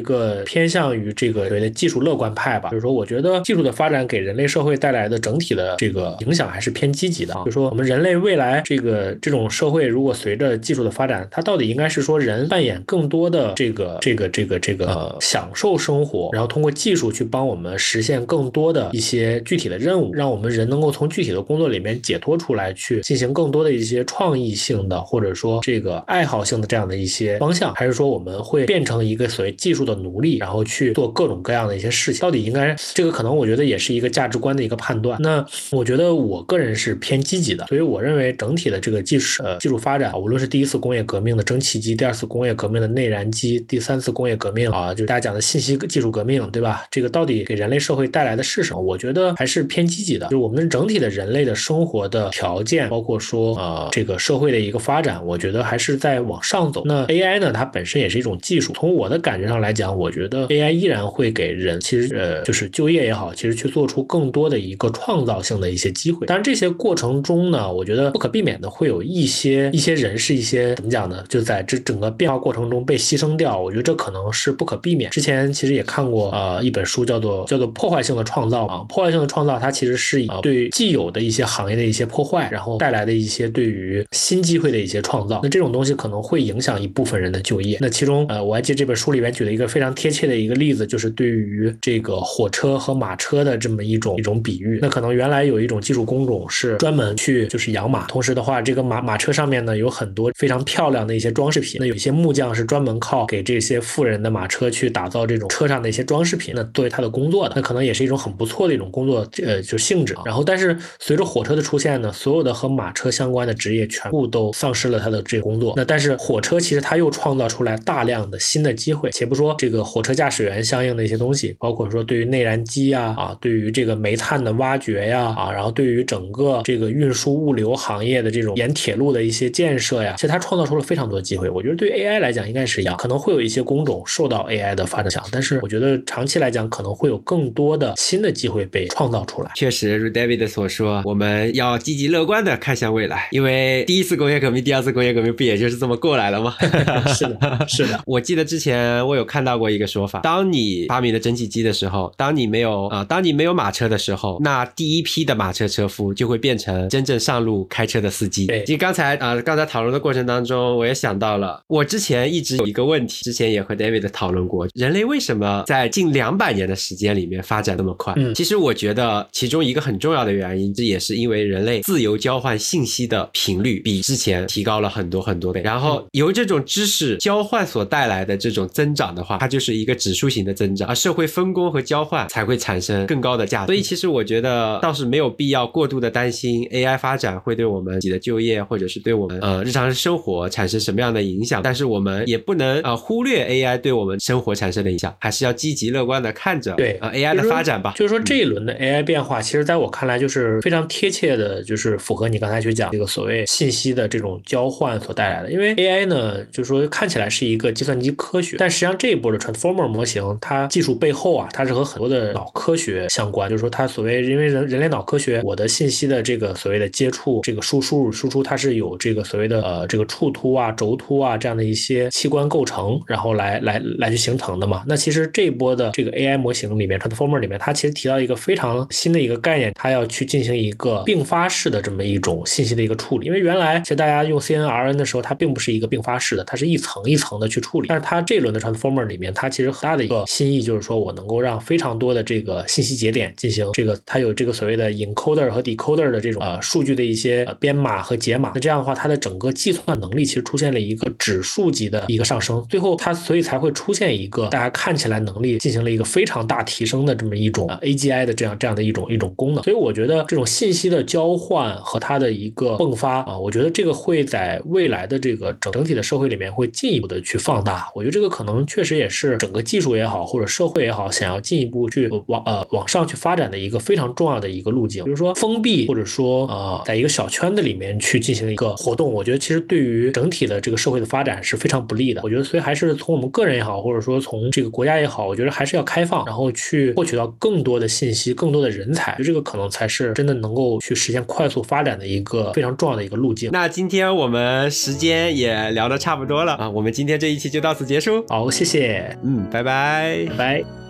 个偏向于这个所谓的技术乐观派吧。就是说，我觉得技术的发展给人类社会带来的整体的这个影响还是偏积极的。就是说，我们人类未来这个这种社会，如果随着技术的发展，它到底应该是说人扮演更多的这个这个这个这个享受生活，然后通过技术去帮我们实现更多的一些具体的任务，让我们人能够从具体的工作里面解脱出来，去进行更多的一些创意性的，或者说这个爱好性的这样的一些方向，还是说我们会变成一个所谓技术的奴隶，然后去做各种各样的一些事情？到底应该这个可能我觉得也是一个价值观的一个判断。那我觉得我个人是偏积极的，所以我认为整体的这个技术呃技术发展，无论是第一次工业革命的蒸汽机，第二次工业革命的内燃机，第三次工业革命啊，就是大家讲的信息技术革命，对吧？这个到底给人类社会带来的是什么？我觉得还是偏积极的，就是我们整体的人类的生活的条件，包括说呃这个社会的一个发展，我觉得还是在往上走。那 AI 呢，它本身也是一种技术，从我的感觉上来讲，我觉得 AI 依然会给人其实呃就是就业也好，其实去做出更多的一个创造性的一些机会。当然这些过程中呢，我觉得不可避免的会有一些一些人是一些怎么讲呢？就在这整个变化过程中被牺牲掉，我觉得这可能是不可避免。之前其实也看过呃一本书，叫做叫做破坏性的创造啊，破坏性的创造它其实是以对既有的一些行业的一些破坏，然后带来的一些对于新机会的一些创造。那这种东西可能会影响一部分人的就业。那其中呃我还记得这本书里面举了一个非常贴切的一个例子，就是对于这个火车和马车的这么一种一种比喻。那可能原来有一种技术工种是专门去就是养马，同时的话这个马马车上面呢有很多非常漂亮的一些装饰品。那有一些木匠是专门靠给这些富人的马车去打造这种车上的一些装饰品，那作为他的工作的，那可能也是一种很不错的一种工作呃就性质。然后但是随着火车的出现呢，所有的和马车相关的职业全部都丧失了他的这个工作。那但是火车其实它又创造出来大量的新的机会，且不说这个火车驾驶员相应的一些东西，包括说对于内燃机啊啊，对于这个煤炭的挖掘呀啊，然后对于整个这个运输物流行业的这种沿铁路的一些建设呀，其实它创造出了非常多的机会。我觉得对于 AI 来讲应该是一样，可能会有一些工种受到 AI 的发展影响，但是我觉得长期来讲可能会有更多的新的机会被创造出来。确实，如 David 所说，我们要积极乐观的看向未来，因为第一次工业革命、第二次工业革命不也就是这么过来了吗？是的，是的。我记得之前我有看到过一个说法：当你发明了蒸汽机的时候，当你没有啊，当你没有马车的时候，那第一批的马车车夫就会变成真正上路开车的司机。对，其实刚才啊，刚才讨论的过程当中，我也想到了，我之前一直有一个问题，之前也和 David 讨论过，人类为什么在近两百年的时间里面发展那么快？嗯，其实我觉得其中一个很重要的原因，这也是因为人类自由交换信息的频率比之前提高了很多很多倍，然后由这种知识交换所带来的这种增长的话，它就是一个指数型的增长，而社会分工和交换才会产生更高的价值。所以其实我觉得倒是没有必要过度的担心 AI 发展会对我们自己的就业或者是对我们呃日常生活产生什么样的影响，但是我们也不能呃忽略 AI 对我们生活产生的影响，还是要积极乐观的看着对呃 AI 的发展吧。就是说这一轮的 AI 变化，其实在我看来就是非常贴切的，就是符合你刚才去讲这个所谓信息的这种交换所带来的。因为 AI 呢，就是说看起来是一个计算机科学，但实际上这一波的 Transformer 模型，它技术背后啊，它是和很多的脑科学相关。就是说它所谓因为人人类脑科学，我的信息的这个所谓的接触，这个输输入输出，它是有这个所谓的呃这个触突啊、轴突啊这样的一些器官构成，然后来来来去形成的嘛。那其实这一波的这个 AI 模型里面，Transformer 里面，它其实提到一个非常新的一个概念，它要去进行一个并发式的这么一种信息的一个处理。因为原来其实大家用 CNRN 的时候，它并不是一个并发式的，它是一层一层的去处理。但是它这一轮的 Transformer 里面，它其实很大的一个新意就是说我能够让非常多的这个信息节点进行这个，它有这个所谓的 encoder 和 decoder 的这种呃数据的一些编码和解码。那这样的话，它的整个计算能力其实出现了一个指数级的一个上升。最后它所以才会出现一个大家看起来能力进行了一个非常大提升的这么一种 AGI 的这样这样的一种一种功能。所以我觉得这种信息的交换和它的一个迸发啊，我觉得这个会在未来的这个整整体的社会里面会进一步的去放大。我觉得这个可能确实也是整个技术也好，或者社会也好，想要进一步去往呃往上去发展的一个非常重要的一个路径。比如说封闭，或者说呃在一个小圈子里面去进行一个活动，我觉得其实对于整体的这个社会的发展是非常不利的。我觉得所以还是从我们个人也好，或者说从这个国家也好，我觉得还是要开放，然后去获取到更多的信息、更多的人才，这个可能才是真的能够去实现快速发展的一个非常重要的一个路径。那今天我们时间也聊得差不多了啊，我们今天这一期就到此结束。好，谢谢，嗯，拜拜，拜拜。